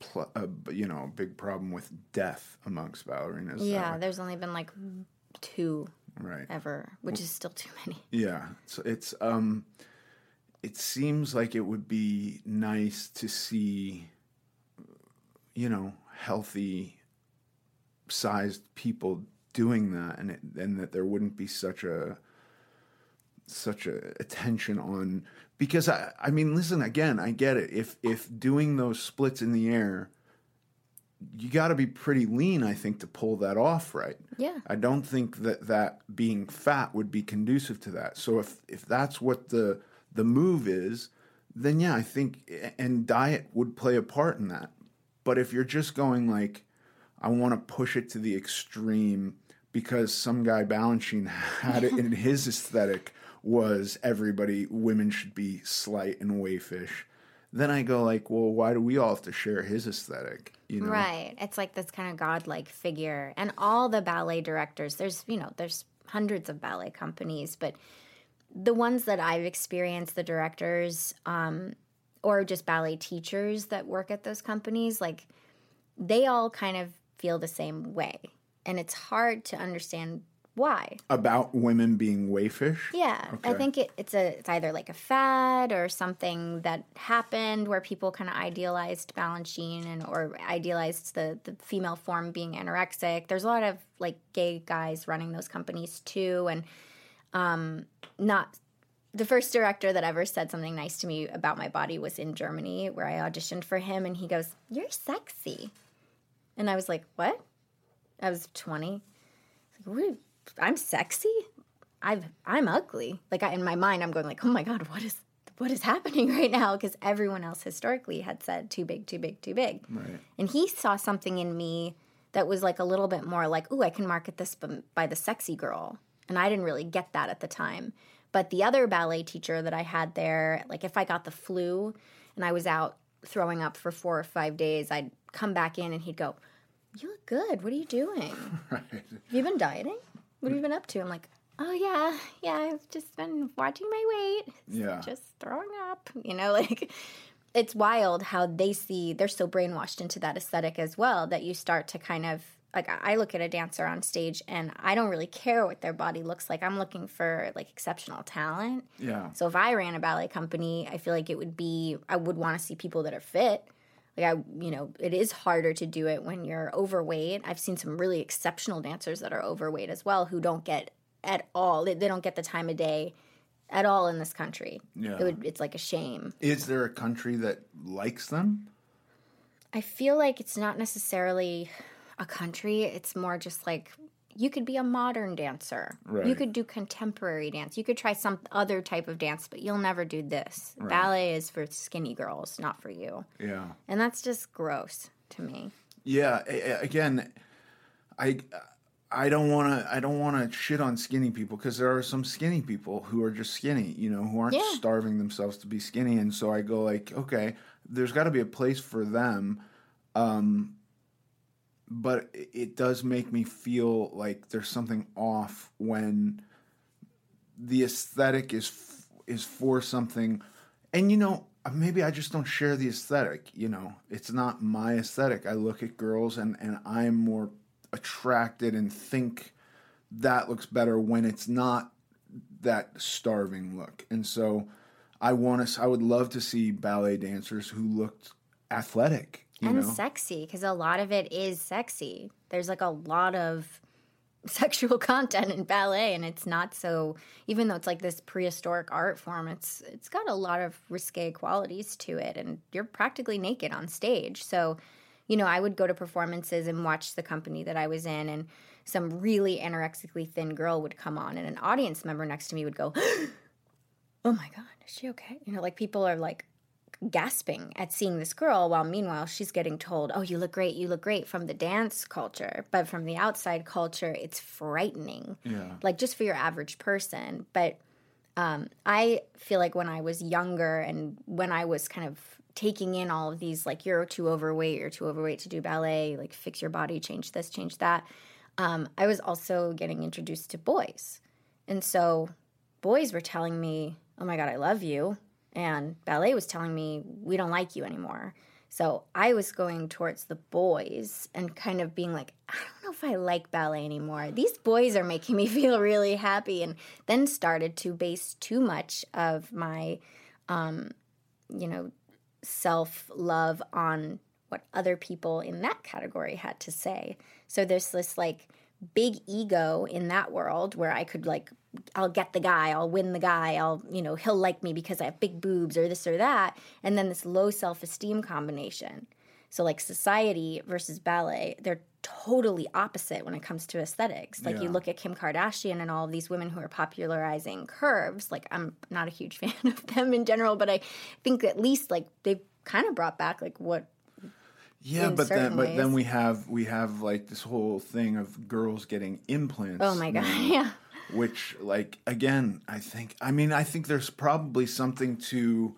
pl- a you know big problem with death amongst ballerinas. Yeah, Uh, there's only been like two right. ever, which is still too many. Yeah, so it's um, it seems like it would be nice to see, you know, healthy, sized people doing that, and it, and that there wouldn't be such a such a attention on because I I mean listen again I get it. If if doing those splits in the air you got to be pretty lean I think to pull that off right? Yeah. I don't think that that being fat would be conducive to that. So if if that's what the the move is then yeah I think and diet would play a part in that. But if you're just going like I want to push it to the extreme because some guy Balanchine <laughs> had it in his aesthetic was everybody women should be slight and waifish Then I go like, well, why do we all have to share his aesthetic? You know, Right. It's like this kind of godlike figure. And all the ballet directors, there's, you know, there's hundreds of ballet companies, but the ones that I've experienced, the directors, um, or just ballet teachers that work at those companies, like they all kind of feel the same way. And it's hard to understand why. about women being wayfish. Yeah, I think it, it's a it's either like a fad or something that happened where people kind of idealized Balanchine and or idealized the the female form being anorexic. There's a lot of like gay guys running those companies too, and um, not the first director that ever said something nice to me about my body was in Germany where I auditioned for him, and he goes, "You're sexy," and I was like, "What?" I was 20. Like, what? I'm sexy. I've I'm ugly. Like I, in my mind, I'm going like, oh my god, what is what is happening <laughs> right now? Because everyone else historically had said too big, too big, too big. Right. And he saw something in me that was like a little bit more like, oh, I can market this by the sexy girl. And I didn't really get that at the time. But the other ballet teacher that I had there, like if I got the flu and I was out throwing up for four or five days, I'd come back in and he'd go, You look good. What are you doing? <laughs> Right. Have you been dieting? What have you been up to? I'm like, oh yeah, yeah, I've just been watching my weight. Yeah. just throwing up. You know, <laughs> like it's wild how they see they're so brainwashed into that aesthetic as well that you start to kind of like I look at a dancer on stage and I don't really care what their body looks like. I'm looking for like exceptional talent. Yeah. So if I ran a ballet company, I feel like it would be I would want to see people that are fit. Like I, you know, it is harder to do it when you're overweight. I've seen some really exceptional dancers that are overweight as well who don't get at all. They, they don't get the time of day at all in this country. Yeah. It would, it's like a shame. Is there a country that likes them? I feel like it's not necessarily a country. It's more just like you could be a modern dancer. You could do contemporary dance. You could try some other type of dance, but you'll never do this. Ballet is for skinny girls, not for you. Yeah. And that's just gross to me. Yeah, again, I I don't want to I don't want to shit on skinny people because there are some skinny people who are just skinny, you know, who aren't Yeah. starving themselves to be skinny, and so I go like, okay, there's got to be a place for them, um, but it- does make me feel like there's something off when the aesthetic is is for something, and you know. Uh, maybe I just don't share the aesthetic. You know, it's not my aesthetic. I look at girls and, and I'm more attracted and think that looks better when it's not that starving look. And so I want to, I would love to see ballet dancers who looked athletic, and know? sexy, because a lot of it is sexy. There's like a lot of <laughs> sexual content in ballet and it's not so even though it's like this prehistoric art form it's it's got a lot of risque qualities to it and you're practically naked on stage so you know i would go to performances and watch the company that i was in and some really anorexically thin girl would come on and an audience member next to me would go <gasps> oh my god is she okay you know like people are like gasping at seeing this girl while meanwhile she's getting told oh you look great you look great from the dance culture but from the outside culture it's frightening Yeah. like just for your average person but um, i feel like when i was younger and when i was kind of taking in all of these like you're too overweight you're too overweight to do ballet like fix your body change this change that um, i was also getting introduced to boys and so boys were telling me, oh my God, I love you. And ballet was telling me, we don't like you anymore. So I was going towards the boys and kind of being like, I don't know if I like ballet anymore. These boys are making me <laughs> feel really happy. And then started to base too much of my, um, you know, self love on what other people in that category had to say. So there's this like big ego in that world where I could like I'll get the guy, I'll win the guy, I'll you know, he'll like me because I have big boobs or this or that, and then this low self-esteem combination. So like society versus ballet, they're totally opposite when it comes to aesthetics. Like you look at Kim Kardashian and all of these women who are popularizing curves, like I'm not a huge <laughs> fan of them in general, but I think at least like they've kind of brought back like what Yeah, in but then but then we have we have like this whole thing of girls getting implants. Oh my god. now, <laughs> Yeah. Which like again, I think I mean I think there's probably something to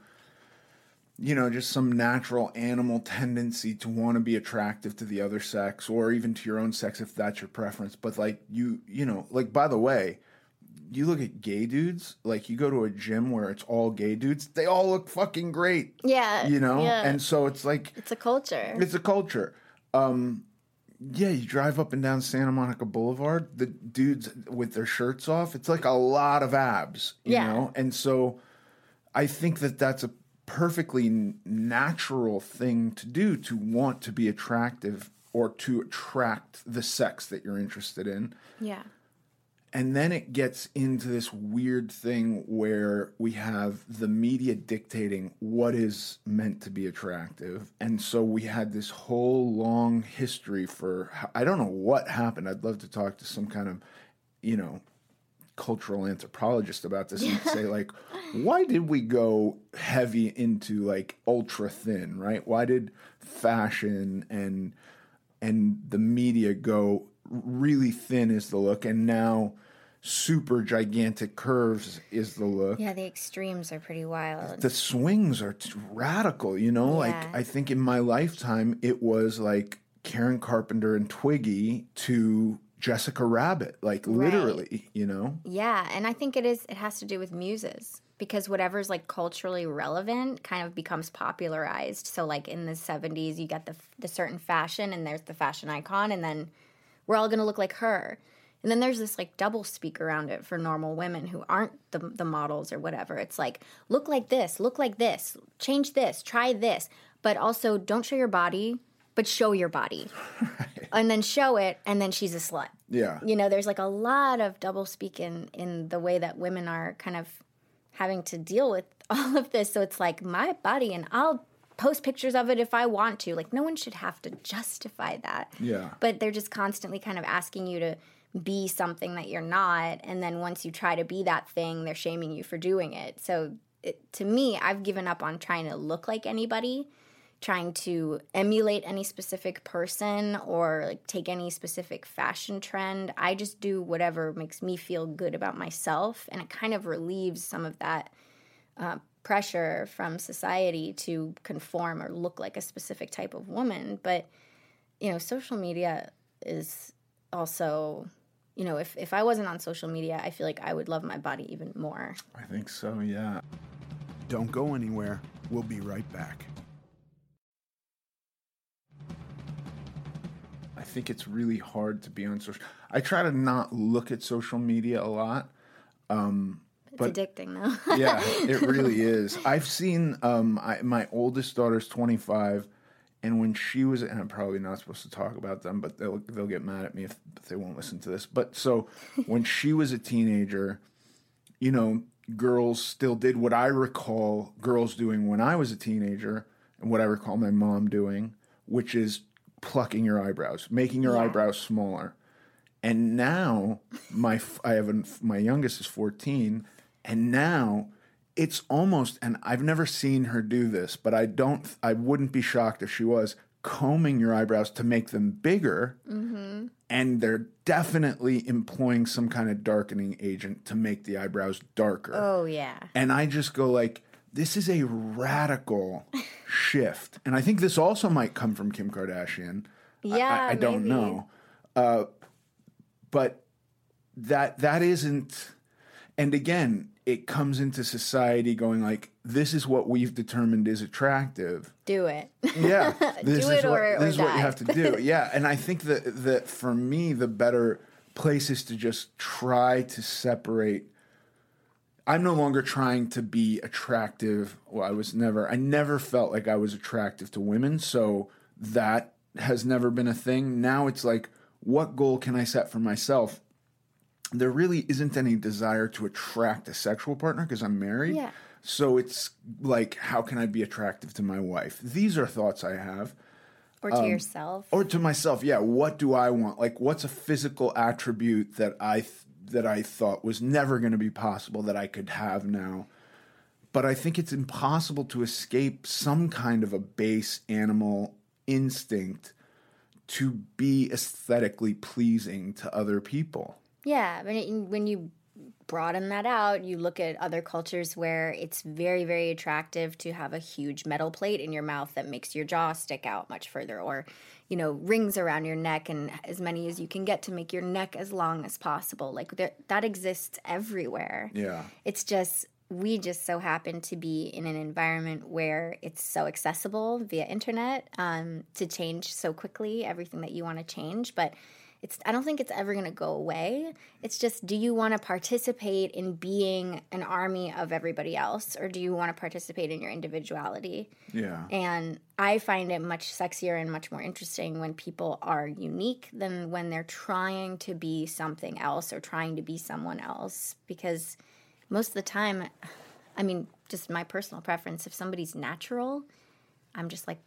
you know, just some natural animal tendency to want to be attractive to the other sex or even to your own sex if that's your preference. But like you you know, like by the way, you look at gay dudes, like you go to a gym where it's all gay dudes, they all look fucking great. Yeah. You know? Yeah. And so it's like it's a culture. it's a culture. Um, yeah, you drive up and down Santa Monica Boulevard, the dudes with their shirts off, it's like a lot of abs, you Yeah. know? And so I think that that's a perfectly natural thing to do to want to be attractive or to attract the sex that you're interested in. yeah. And then it gets into this weird thing where we have the media dictating what is meant to be attractive. And so we had this whole long history for, I don't know what happened. I'd love to talk to some kind of, you know, cultural anthropologist about this and say, <laughs> like, why did we go heavy into like ultra thin, right? Why did fashion and, and the media go really thin is the look and now super gigantic curves is the look Yeah, the extremes are pretty wild. the swings are radical you know like i think in my lifetime it was like karen carpenter and twiggy to Jessica Rabbit, like literally, you know? Yeah, and I think it is it has to do with muses because whatever's like culturally relevant kind of becomes popularized. So like in the 70s you get the the certain fashion and there's the fashion icon and then we're all going to look like her. And then there's this like double speak around it for normal women who aren't the the models or whatever. It's like look like this, look like this, change this, try this, but also don't show your body, but show your body. <laughs> And then show it and then she's a slut. Yeah. You know, there's like a lot of double speak in in the way that women are kind of having to deal with <laughs> all of this. So it's like my body and I'll post pictures of it if I want to. Like no one should have to justify that. Yeah. But they're just constantly kind of asking you to be something that you're not and then once you try to be that thing, they're shaming you for doing it. So it, to me, I've given up on trying to look like anybody trying to emulate any specific person or like take any specific fashion trend. I just do whatever makes me feel good about myself, and it kind of relieves some of that uh, pressure from society to conform or look like a specific type of woman. But you know, social media is also. You know, if, if I wasn't on social media, I feel like I would love my body even more. I think so, yeah. Don't go anywhere. We'll be right back. I think it's really hard to be on social. I try to not look at social media a lot. Um, It's but addicting, though. <laughs> yeah, it really is. I've seen um, I, my oldest daughter's 25, and when she was, and I'm probably not supposed to talk about them, but they'll they'll get mad at me if, if they won't listen to this. But so when she was a teenager, you know, girls still did what I recall girls doing when I was a teenager, and what I recall my mom doing, which is plucking your eyebrows, making your eyebrows smaller. And now my I have a, my youngest is 14 and now it's almost and I've never seen her do this, but I don't I wouldn't be shocked if she was combing your eyebrows to make them bigger. And they're definitely employing some kind of darkening agent to make the eyebrows darker. oh, yeah. And I just go like, this is a radical <laughs> shift. And I think this also might come from Kim Kardashian. Yeah, I, I don't maybe. know. Uh, but that that isn't and again, it comes into society going like, this is what we've determined is attractive. Do it. Yeah, <laughs> this Do is it what, or- or this is what you have to do. <laughs> Yeah, and I think that that for me, the better place is to just try to separate. I'm no longer trying to be attractive. Well, I was never. I never felt like I was attractive to women, so that has never been a thing. Now it's like, what goal can I set for myself? There really isn't any desire to attract a sexual partner because I'm married. Yeah. So it's like, how can I be attractive to my wife? These are thoughts I have. Or to Um, yourself. Or to myself, yeah. What do I want? Like, what's a physical attribute that I th- that I thought was never going to be possible that I could have now? But I think it's impossible to escape some kind of a base animal instinct to be aesthetically pleasing to other people. Yeah, when it, when you broaden that out, you look at other cultures where it's very very attractive to have a huge metal plate in your mouth that makes your jaw stick out much further or you know, rings around your neck and as many as you can get to make your neck as long as possible. Like there, that exists everywhere. Yeah. It's just we just so happen to be in an environment where it's so accessible via internet um, to change so quickly everything that you want to change. But it's I don't think it's ever going to go away. It's just do you want to participate in being an army of everybody else, or do you want to participate in your individuality? Yeah. And I find it much sexier and much more interesting when people are unique than when they're trying to be something else or trying to be someone else. Because most of the time, I mean, just my personal preference, if somebody's natural, I'm just like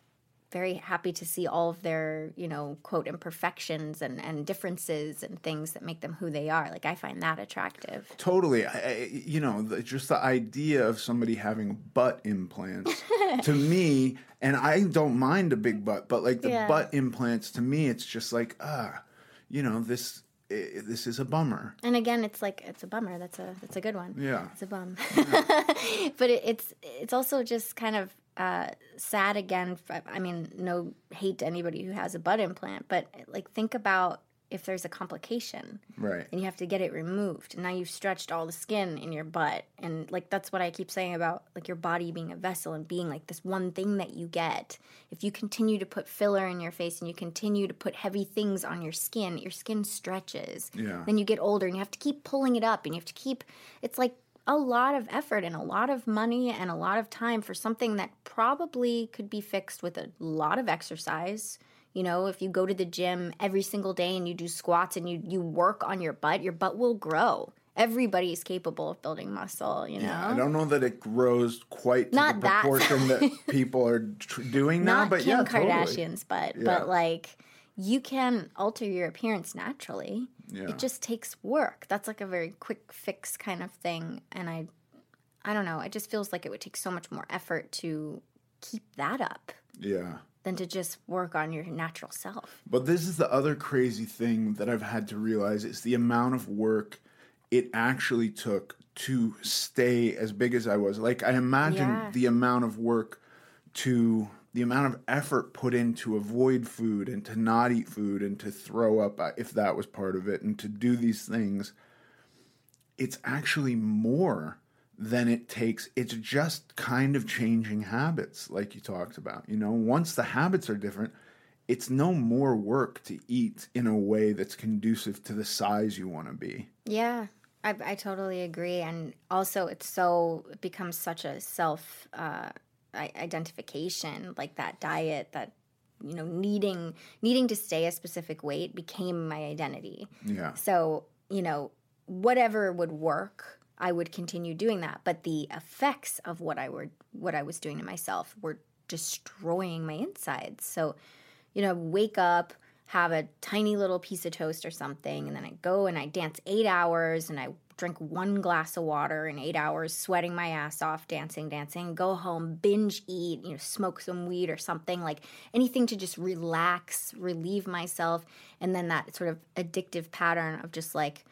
very happy to see all of their, you know, quote, imperfections and, and differences and things that make them who they are. Like, I find that attractive. Totally. I, I, you know, the, just the idea of somebody having butt implants <laughs> to me, and I don't mind a big butt, but like the Yeah. butt implants to me, it's just like, ah, you know, this this is a bummer. And again, it's like it's a bummer. That's a that's a good one. Yeah. it's a bum. <laughs> but it, it's it's also just kind of uh, sad again. I mean, no hate to anybody who has a butt implant, but like think about if there's a complication Right. and you have to get it removed. And now you've stretched all the skin in your butt. And like that's what I keep saying about like your body being a vessel and being like this one thing that you get. If you continue to put filler in your face and you continue to put heavy things on your skin, your skin stretches. Yeah. Then you get older and you have to keep pulling it up and you have to keep it's like a lot of effort and a lot of money and a lot of time for something that probably could be fixed with a lot of exercise. You know, if you go to the gym every single day and you do squats and you, you work on your butt, your butt will grow. Everybody is capable of building muscle, you know? I don't know that it grows quite to Not the that proportion that <laughs> people are tr- doing now, Not but Kim yeah, totally. Kardashian's butt, Yeah. but like you can alter your appearance naturally. Yeah. It just takes work. That's like a very quick fix kind of thing. And I I don't know, it just feels like it would take so much more effort to keep that up Yeah. than to just work on your natural self. But this is the other crazy thing that I've had to realize is the amount of work it actually took to stay as big as I was. Like I imagine Yeah. the amount of work to the amount of effort put in to avoid food and to not eat food and to throw up uh, if that was part of it and to do these things it's actually more than it takes it's just kind of changing habits like you talked about you know once the habits are different it's no more work to eat in a way that's conducive to the size you want to be Yeah, I, I totally agree. And also, it's so, it becomes such a self uh, identification, like that diet, that, you know, needing needing to stay a specific weight became my identity. yeah So, you know, whatever would work, I would continue doing that. But the effects of what I were what I was doing to myself were destroying my insides. So, you know, wake up, have a tiny little piece of toast or something, and then I go and I dance eight hours and I drink one glass of water in eight hours, sweating my ass off, dancing, dancing, go home, binge eat, you know, smoke some weed or something, like anything to just relax, relieve myself. And then that sort of addictive pattern of just like,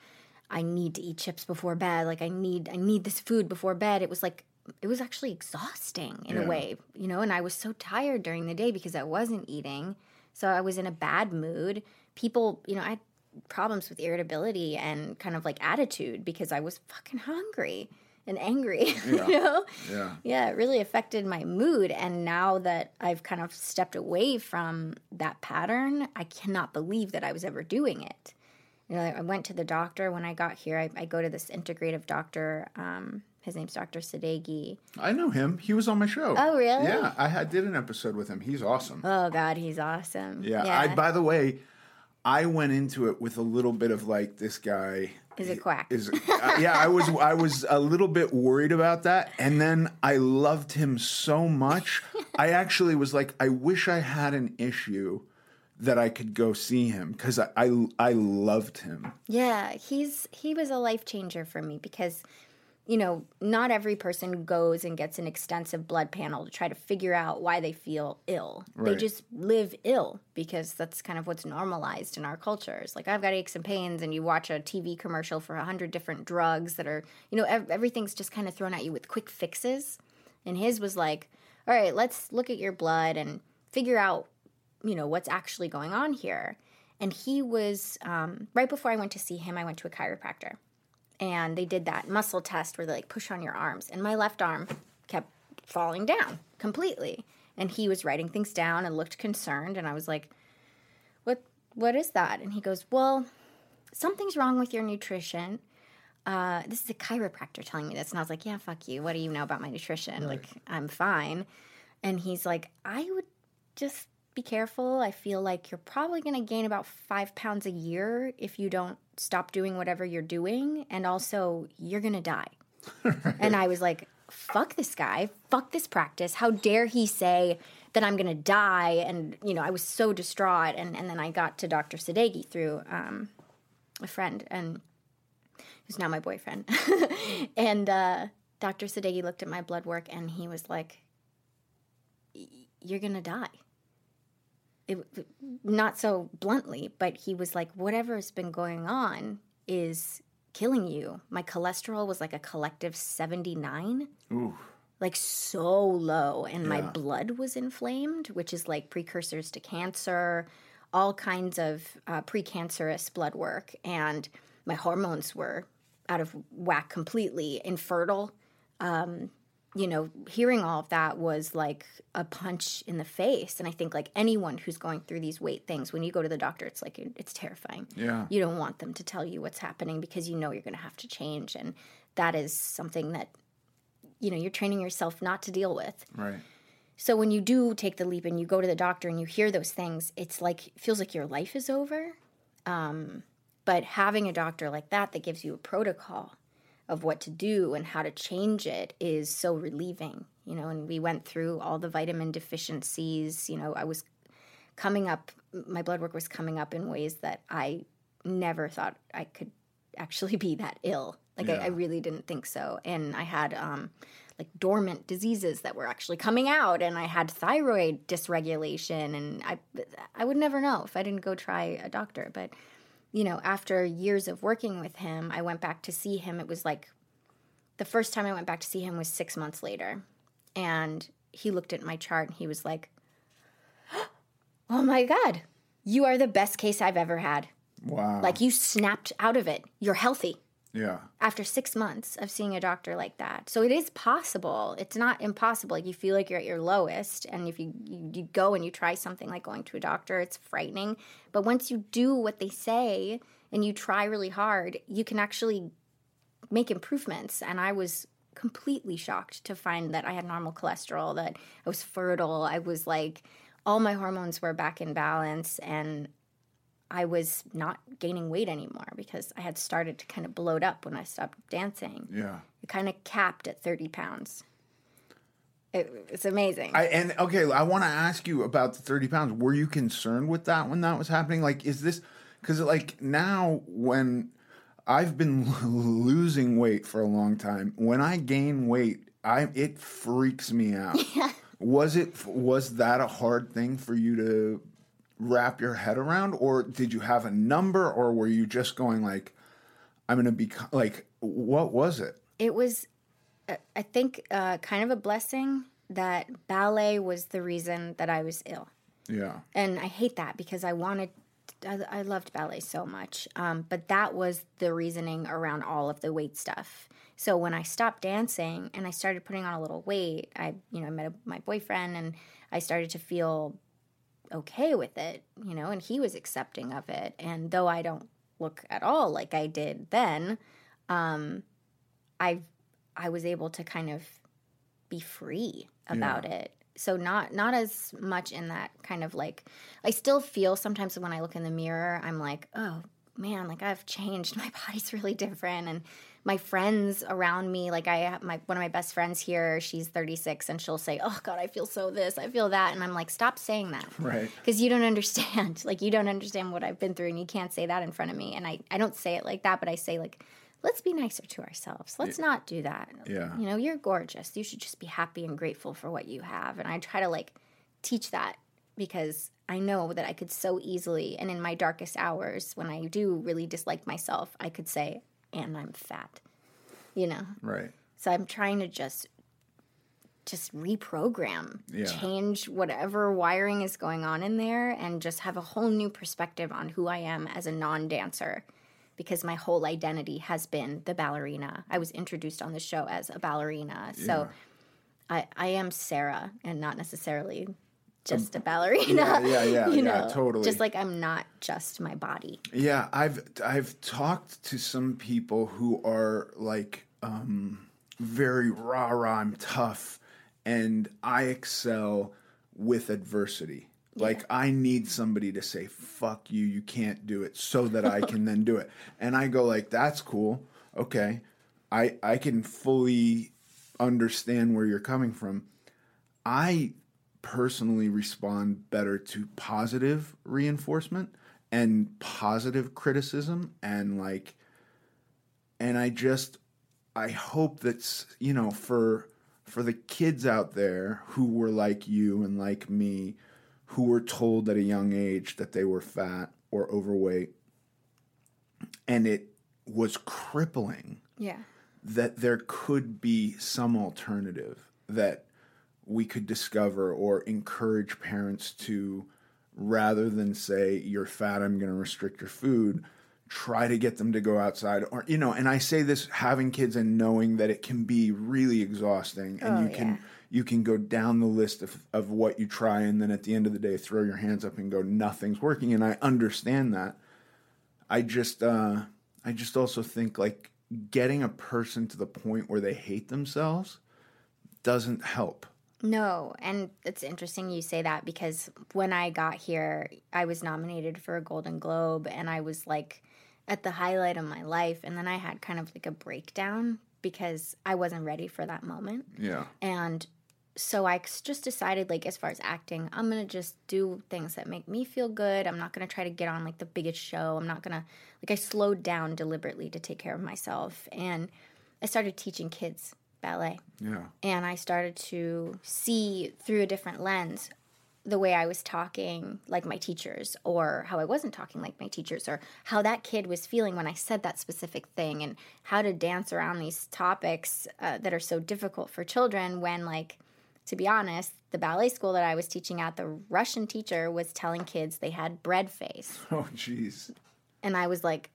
I need to eat chips before bed. Like I need I need this food before bed. It was like it was actually exhausting in Yeah. a way, you know, and I was so tired during the day because I wasn't eating. So I was in a bad mood. People, you know, I had problems with irritability and kind of like attitude because I was fucking hungry and angry, <laughs> you know? yeah yeah, it really affected my mood. And now that I've kind of stepped away from that pattern, I cannot believe that I was ever doing it. You know, I went to the doctor when I got here. I, I go to this integrative doctor. Um, his name's Dr. Sadeghi. i know him he was on my show Oh, really? yeah i had, did an episode with him he's awesome Oh, God, he's awesome. yeah, I by the way I went into it with a little bit of like this guy Is a quack. is <laughs> uh, yeah I was I was a little bit worried about that and then I loved him so much I <laughs> actually was like I wish I had an issue that I could go see him cuz I, I I loved him Yeah, he's he was a life changer for me because you know, not every person goes and gets an extensive blood panel to try to figure out why they feel ill. They just live ill because that's kind of what's normalized in our cultures. Like I've got aches and pains and you watch a TV commercial for a hundred different drugs that are, you know, ev- everything's just kind of thrown at you with quick fixes. And his was like, all right, let's look at your blood and figure out, you know, what's actually going on here. And he was, um, right before I went to see him, I went to a chiropractor. And they did that muscle test where they like push on your arms. And my left arm kept falling down completely. And he was writing things down and looked concerned. And I was like, what, what is that? And he goes, well, something's wrong with your nutrition. Uh, this is a chiropractor telling me this. And I was like, yeah, fuck you. What do you know about my nutrition? Like, I'm fine. And he's like, I would just be careful. I feel like you're probably going to gain about five pounds a year if you don't stop doing whatever you're doing. And also, you're going to die. <laughs> And I was like, fuck this guy. Fuck this practice. How dare he say that I'm going to die? And, you know, I was so distraught. And, and then I got to Dr. Sadeghi through um, a friend and who's now my boyfriend. <laughs> and uh, Dr. Sadeghi looked at my blood work and he was like, "Y- You're going to die. It, not so bluntly, but he was like, Whatever's been going on is killing you. My cholesterol was like a collective 79 Ooh like so low and my blood was inflamed which is like precursors to cancer all kinds of uh, precancerous blood work, and my hormones were out of whack completely, infertile. Um, you know, hearing all of that was like a punch in the face. And I think like anyone who's going through these weight things, when you go to the doctor, it's like it's terrifying. Yeah. You don't want them to tell you what's happening because you know you're going to have to change, and that is something that you know you're training yourself not to deal with. Right. So when you do take the leap and you go to the doctor and you hear those things, it's like it feels like your life is over. Um, but having a doctor like that that gives you a protocol of what to do and how to change it is so relieving, you know. And we went through all the vitamin deficiencies. You know, I was coming up, my blood work was coming up in ways that I never thought I could actually be that ill. Like I, I really didn't think so. And I had um, like dormant diseases that were actually coming out, and I had thyroid dysregulation, and I I would never know if I didn't go try a doctor. But you know, after years of working with him, I went back to see him. It was like the first time I went back to see him was six months later, and he looked at my chart and he was like, <gasps> "Oh my god, you are the best case I've ever had." Wow. Like you snapped out of it. You're healthy yeah. after six months of seeing a doctor like that. So it is possible. It's not impossible. Like you feel like you're at your lowest, and if you, you, you go and you try something like going to a doctor, it's frightening. But once you do what they say and you try really hard, you can actually make improvements. And I was completely shocked to find that I had normal cholesterol, that I was fertile. I was like, all my hormones were back in balance, and I was not gaining weight anymore because I had started to kind of bloat up when I stopped dancing. Yeah. It kind of capped at 30 pounds. It, it's amazing. I and okay, I want to ask you about the 30 pounds. Were you concerned with that when that was happening? Like, is this because like now when I've been <laughs> losing weight for a long time, when I gain weight, I it freaks me out. <laughs> Was it was that a hard thing for you to wrap your head around, or did you have a number, or were you just going like, I'm gonna be like, what was it? it was, uh, I think, uh, kind of a blessing that ballet was the reason that I was ill. Yeah. and I hate that because I wanted, I, I loved ballet so much. Um, but that was the reasoning around all of the weight stuff. So when I stopped dancing and I started putting on a little weight, I, you know, I met a, my boyfriend and I started to feel okay with it, you know, and he was accepting of it. And though I don't look at all like I did then, um, I, I was able to kind of be free about it. So not not as much in that kind of like I still feel sometimes when I look in the mirror I'm like, "Oh, man, like I've changed. <laughs> My body's really different." And my friends around me, like I have my one of my best friends here, she's 36 and she'll say, "Oh god, I feel so this, I feel that." And I'm like, "Stop saying that." <laughs> Right. Because you don't understand. <laughs> Like you don't understand what I've been through and you can't say that in front of me. And I I don't say it like that, but I say like Let's be nicer to ourselves. Let's not do that. Yeah. You know, you're gorgeous. You should just be happy and grateful for what you have. And I try to like teach that because I know that I could so easily, and in my darkest hours, when I do really dislike myself, I could say, and I'm fat, you know? Right. So I'm trying to just just reprogram, Yeah. change whatever wiring is going on in there and just have a whole new perspective on who I am as a non-dancer because my whole identity has been the ballerina. I was introduced on the show as a ballerina. So I I am Sarah and not necessarily just a ballerina. Yeah, yeah, yeah, <laughs> you yeah, know, totally. Just like I'm not just my body. Yeah, I've I've talked to some people who are like um, very rah rah. I'm tough, and I excel with adversity. Like I need somebody to say "fuck you," you can't do it, so that I can then do it. <laughs> And I go like, "That's cool, okay." I I can fully understand where you're coming from. I personally respond better to positive reinforcement and positive criticism and like and I just I hope that's you know for for the kids out there who were like you and like me who were told at a young age that they were fat or overweight and it was crippling Yeah. that there could be some alternative that we could discover or encourage parents to rather than say you're fat i'm going to restrict your food try to get them to go outside or you know and i say this having kids and knowing that it can be really exhausting and Oh, you can yeah. you can go down the list of, of what you try and then at the end of the day throw your hands up and go nothing's working and i understand that i just uh i just also think like getting a person to the point where they hate themselves doesn't help No, and it's interesting you say that because when I got here, I was nominated for a Golden Globe and I was like at the highlight of my life. And then I had kind of like a breakdown because I wasn't ready for that moment. yeah And so I just decided, like, as far as acting, I'm gonna just do things that make me feel good. I'm not gonna try to get on like the biggest show. I'm not gonna, like, I slowed down deliberately to take care of myself. And I started teaching kids ballet. Yeah. And I started to see through a different lens the way I was talking like my teachers or how I wasn't talking like my teachers or how that kid was feeling when I said that specific thing and how to dance around these topics uh, that are so difficult for children when like to be honest the ballet school that I was teaching at the Russian teacher was telling kids they had bread face. <laughs> Oh jeez. And I was like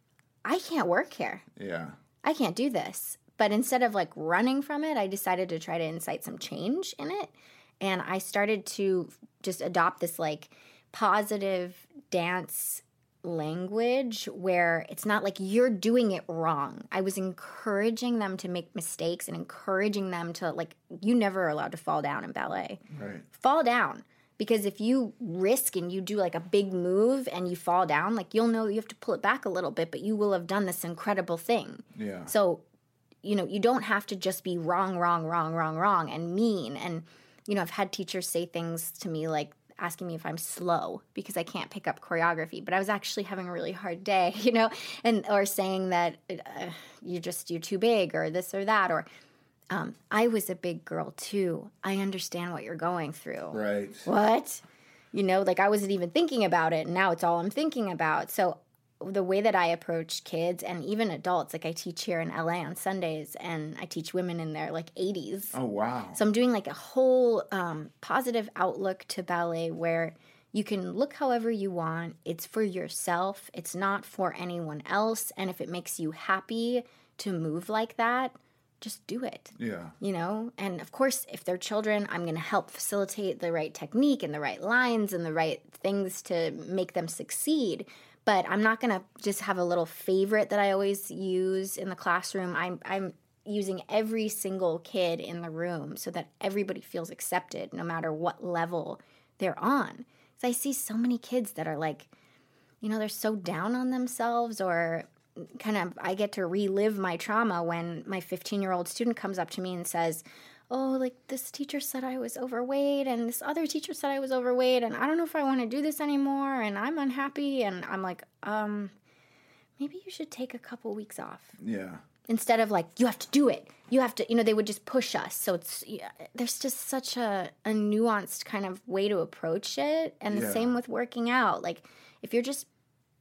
I can't work here. Yeah. I can't do this. But instead of like running from it, I decided to try to incite some change in it. And I started to just adopt this like positive dance language where it's not like you're doing it wrong. I was encouraging them to make mistakes and encouraging them to like, you never are allowed to fall down in ballet. Right. Fall down. Because if you risk and you do like a big move and you fall down like you'll know you have to pull it back a little bit but you will have done this incredible thing. Yeah. So you know you don't have to just be wrong wrong wrong wrong wrong and mean and you know i've had teachers say things to me like asking me if i'm slow because i can't pick up choreography but i was actually having a really hard day <laughs> you know and or saying that uh, you're just you're too big or this or that or um, I was a big girl too. I understand what you're going through. right What? You know, like I wasn't even thinking about it, and now it's all I'm thinking about. So, the way that I approach kids and even adults, like I teach here in LA on Sundays, and I teach women in their like 80s. oh wow So I'm doing like a whole um, positive outlook to ballet where you can look however you want. It's for yourself, it's not for anyone else. And if it makes you happy to move like that, just do it. yeah You know, and of course, if they're children, I'm going to help facilitate the right technique and the right lines and the right things to make them succeed. But I'm not to just have a little favorite that I always use in the classroom. I'm, I'm using every single kid in the room so that everybody feels accepted no matter what level they're on. Because I see so many kids that are like, you know, they're so down on themselves or kind of I get to relive my trauma when my 15 year old student comes up to me and says, Oh, like this teacher said I was overweight, and this other teacher said I was overweight, and I don't know if I want to do this anymore, and I'm unhappy. And I'm like, um, maybe you should take a couple weeks off yeah instead of like you have to do it you have to you know they would just push us so it's yeah, there's just such a, a nuanced kind of way to approach it and the Yeah. same with working out like if you're just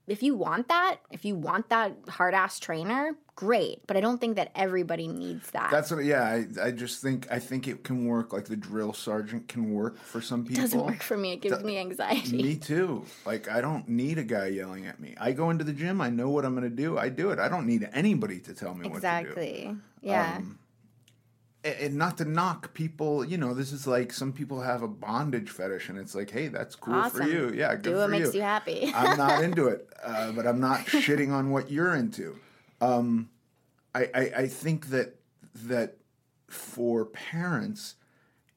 if you want that if you want that hard ass trainer great but i don't think that everybody needs that That's what. Yeah, I, I just think I think it can work. Like the drill sergeant can work for some people. it doesn't work for me it gives me anxiety Me too. Like I don't need a guy yelling at me. I go into the gym. I know what I'm going to do. I do it. I don't need anybody to tell me what to do. exactly yeah And- And not to knock people. You know, this is like some people have a bondage fetish, and it's like, hey, that's cool for you. Yeah, good do what makes you happy <laughs> I'm not <laughs> into it, uh, but I'm not shitting on what you're into. Um, I, I I think that that for parents,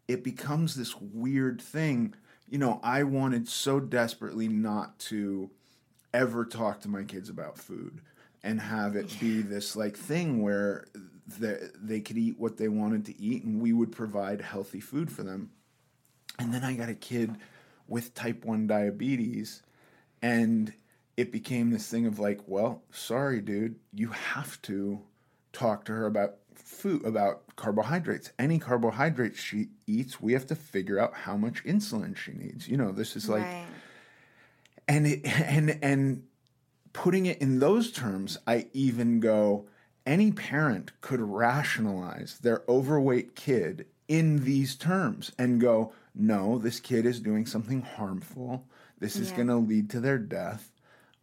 it becomes this weird thing. You know, I wanted so desperately not to ever talk to my kids about food and have it be this like thing where they, they could eat what they wanted to eat and we would provide healthy food for them. And then I got a kid with type 1 diabetes and it became this thing of like, well, sorry dude, you have to talk to her about food about carbohydrates. Any carbohydrates she eats, we have to figure out how much insulin she needs. You know, this is like right and it <laughs> and and putting it in those terms i even go any parent could rationalize their overweight kid in these terms and go no, this kid is doing something harmful. This is Yeah. going to lead to their death.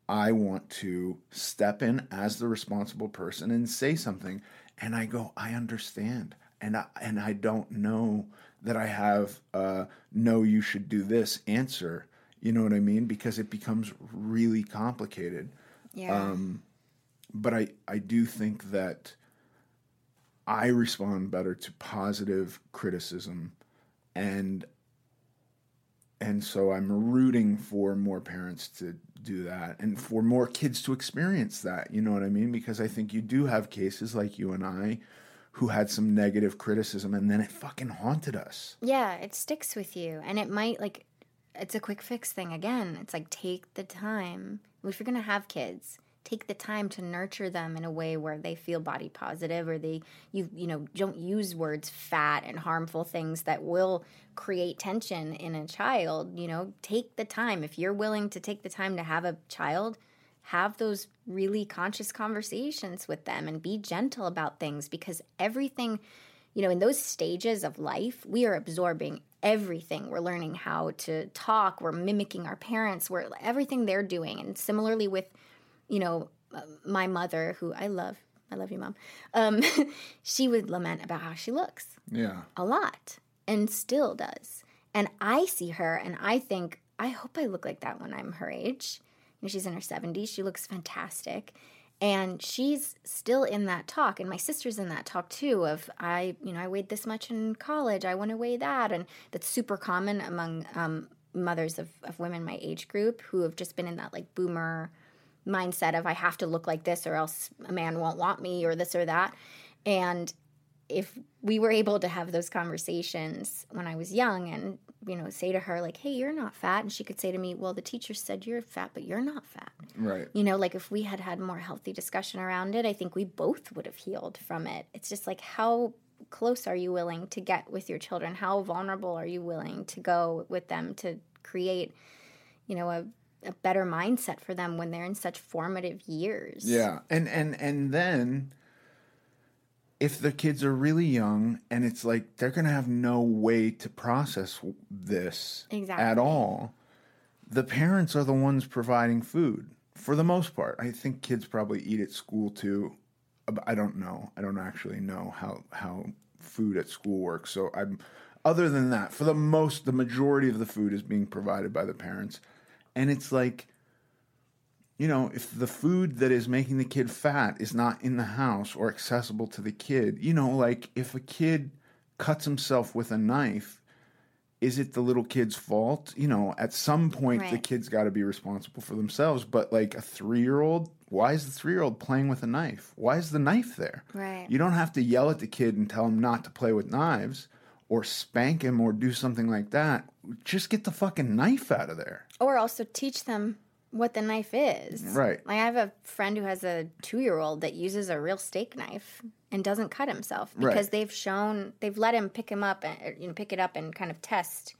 I want to step in as the responsible person and say something. And I go, I understand. And I, and I don't know that I have a no, you should do this answer. You know what I mean? Because it becomes really complicated. Yeah. Um, but I, I do think that I respond better to positive criticism and and so I'm rooting for more parents to do that and for more kids to experience that. You know what I mean? Because I think you do have cases like you and I who had some negative criticism and then it fucking haunted us. Yeah, it sticks with you. And it might, like, it's a quick fix thing again. It's like, take the time. If you're going to have kids, take the time to nurture them in a way where they feel body positive or they, you, you know, don't use words fat and harmful things that will create tension in a child. You know, take the time. If you're willing to take the time to have a child, have those really conscious conversations with them and be gentle about things because everything you know in those stages of life we are absorbing everything we're learning how to talk we're mimicking our parents we're everything they're doing and similarly with you know my mother who i love i love you mom um, <laughs> she would lament about how she looks Yeah. a lot and still does. And I see her and I think, I hope I look like that when I'm her age. You know, she's in her 70s. She looks fantastic. And she's still in that talk. And my sister's in that talk too of, I, you know, I weighed this much in college. I want to weigh that. And that's super common among um, mothers of, of women my age group who have just been in that like boomer mindset of I have to look like this or else a man won't want me or this or that. And if we were able to have those conversations when I was young and, you know, say to her, like, hey, you're not fat. And she could say to me, well, the teacher said you're fat, but you're not fat. Right. You know, like if we had had more healthy discussion around it, I think we both would have healed from it. It's just like, how close are you willing to get with your children? How vulnerable are you willing to go with them to create, you know, a, a better mindset for them when they're in such formative years? Yeah, and and and then if the kids are really young and it's like they're gonna have no way to process this Exactly. at all, the parents are the ones providing food for the most part. I think kids probably eat at school too. I don't know. I don't actually know how how food at school works. So I'm other than that, for the most the majority of the food is being provided by the parents. And it's like you know, if the food that is making the kid fat is not in the house or accessible to the kid, you know, like if a kid cuts himself with a knife, is it the little kid's fault? You know, at some point the kid's got to be responsible for themselves. But like a three year old, why is the three year old playing with a knife? Why is the knife there? Right. You don't have to yell at the kid and tell him not to play with knives or spank him or do something like that. Just get the fucking knife out of there. or also teach them what the knife is. Right. Like I have a friend who has a two year old that uses a real steak knife and doesn't cut himself because Right. they've shown they've let him pick him up and you know pick it up and kind of test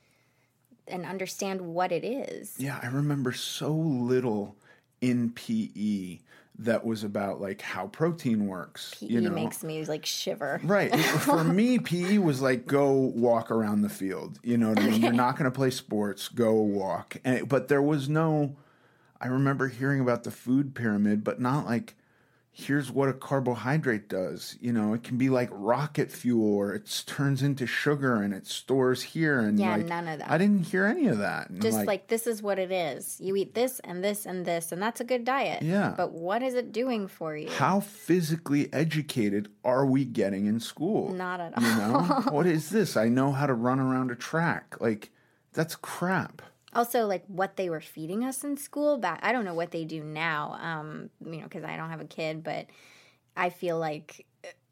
and understand what it is. Yeah, I remember so little in PE that was about like how protein works. PE you know? makes me like shiver. Right. <laughs> For me, PE was like go walk around the field. You know what I mean? You're not going to play sports, go walk. And but there was no I remember hearing about the food pyramid, but not like here's what a carbohydrate does. You know, it can be like rocket fuel or it turns into sugar and it stores here and Yeah, like, none of that. I didn't hear any of that. And Just like, this is what it is. You eat this and this and this, and that's a good diet. Yeah. But what is it doing for you? how physically educated are we getting in school? Not at all. You know, <laughs> what is this? I know how to run around a track. Like, that's crap. Also like what they were feeding us in school back i don't know what they do now um you know because i don't have a kid but i feel like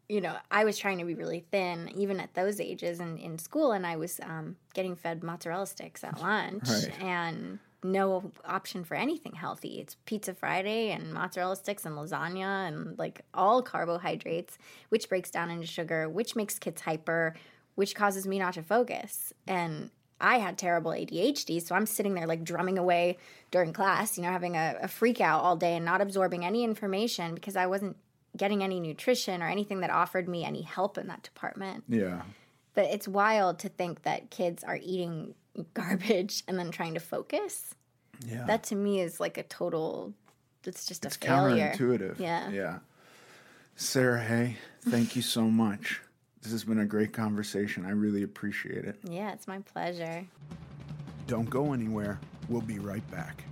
you know i was trying to be really thin even at those ages and in school and i was um, getting fed mozzarella sticks at lunch Right. and no option for anything healthy it's pizza friday and mozzarella sticks and lasagna and like all carbohydrates which breaks down into sugar which makes kids hyper which causes me not to focus and I had terrible ADHD, so I'm sitting there like drumming away during class, you know, having a, a freak out all day and not absorbing any information because I wasn't getting any nutrition or anything that offered me any help in that department. Yeah. But it's wild to think that kids are eating <laughs> garbage and then trying to focus. Yeah. That to me is like a total. It's just it's a failure. counterintuitive. Yeah. Yeah. Sarah Hay, thank you so much. This has been a great conversation. I really appreciate it. Yeah, it's my pleasure. Don't go anywhere. We'll be right back.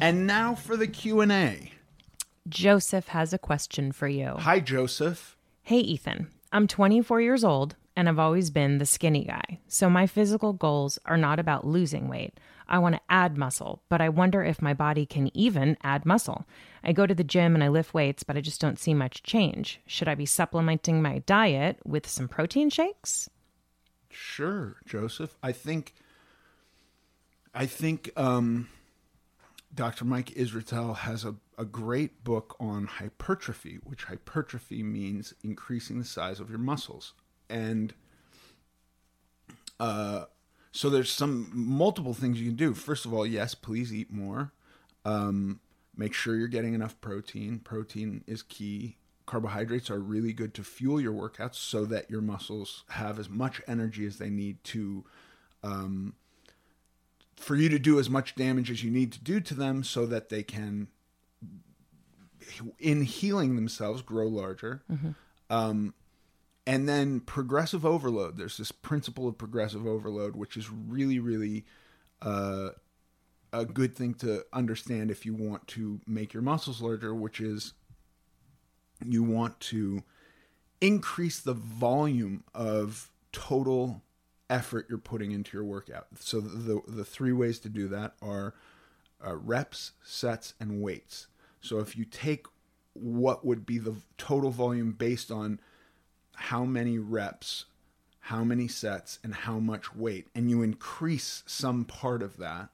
And now for the Q&A. Joseph has a question for you. Hi Joseph. Hey, Ethan. I'm 24 years old and I've always been the skinny guy. So my physical goals are not about losing weight. I want to add muscle, but I wonder if my body can even add muscle. I go to the gym and I lift weights, but I just don't see much change. Should I be supplementing my diet with some protein shakes? Sure, Joseph. I think I think um, Dr. Mike Israetel has a, a great book on hypertrophy, which hypertrophy means increasing the size of your muscles. And uh, so there's some multiple things you can do. First of all, yes, please eat more. Um, make sure you're getting enough protein. Protein is key. Carbohydrates are really good to fuel your workouts so that your muscles have as much energy as they need to um, for you to do as much damage as you need to do to them so that they can in healing themselves grow larger um, and then progressive overload there's this principle of progressive overload which is really really uh, a good thing to understand if you want to make your muscles larger which is you want to increase the volume of total effort you're putting into your workout. So the the three ways to do that are uh, reps, sets, and weights. So if you take what would be the total volume based on how many reps, how many sets, and how much weight, and you increase some part of that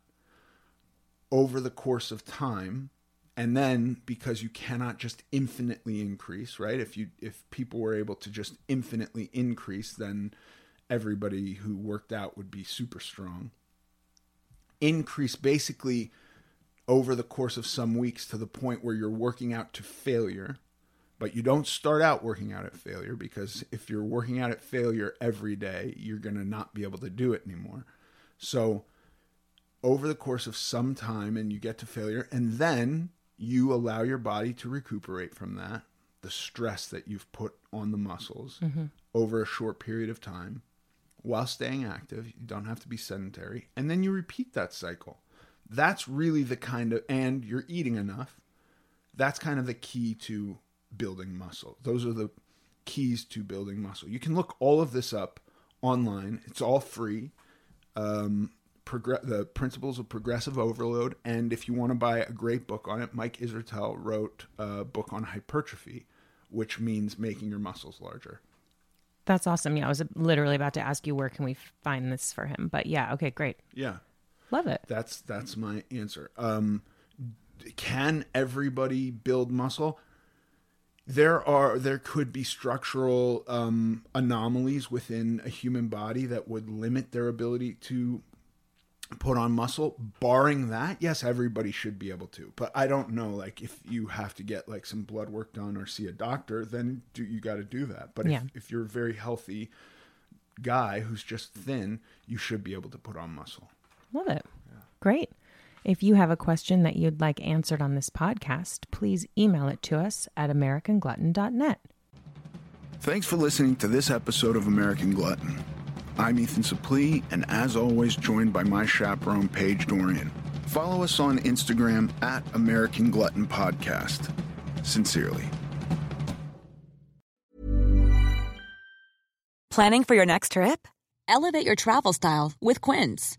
over the course of time, and then because you cannot just infinitely increase, right? If you if people were able to just infinitely increase, then everybody who worked out would be super strong. Increase basically over the course of some weeks to the point where you're working out to failure, but you don't start out working out at failure because if you're working out at failure every day, you're going to not be able to do it anymore. So, over the course of some time, and you get to failure, and then you allow your body to recuperate from that, the stress that you've put on the muscles mm-hmm. over a short period of time while staying active. You don't have to be sedentary. And then you repeat that cycle. That's really the kind of, and you're eating enough. That's kind of the key to building muscle. Those are the keys to building muscle. You can look all of this up online, it's all free. Um, progr- the principles of progressive overload. And if you want to buy a great book on it, Mike Israetel wrote a book on hypertrophy, which means making your muscles larger. That's awesome. Yeah, I was literally about to ask you where can we find this for him, but yeah, okay, great. Yeah. Love it. That's that's my answer. Um, can everybody build muscle? There are there could be structural um, anomalies within a human body that would limit their ability to put on muscle. Barring that, yes, everybody should be able to. But I don't know, like if you have to get like some blood work done or see a doctor, then do you got to do that. But Yeah. if, if you're a very healthy guy who's just thin, you should be able to put on muscle. Love it. Great. If you have a question that you'd like answered on this podcast, please email it to us at americanglutton.net. Thanks for listening to this episode of American Glutton. I'm Ethan Suplee, and as always, joined by my chaperone, Paige Dorian. Follow us on Instagram at American Glutton Podcast. Sincerely. Planning for your next trip? Elevate your travel style with Quince.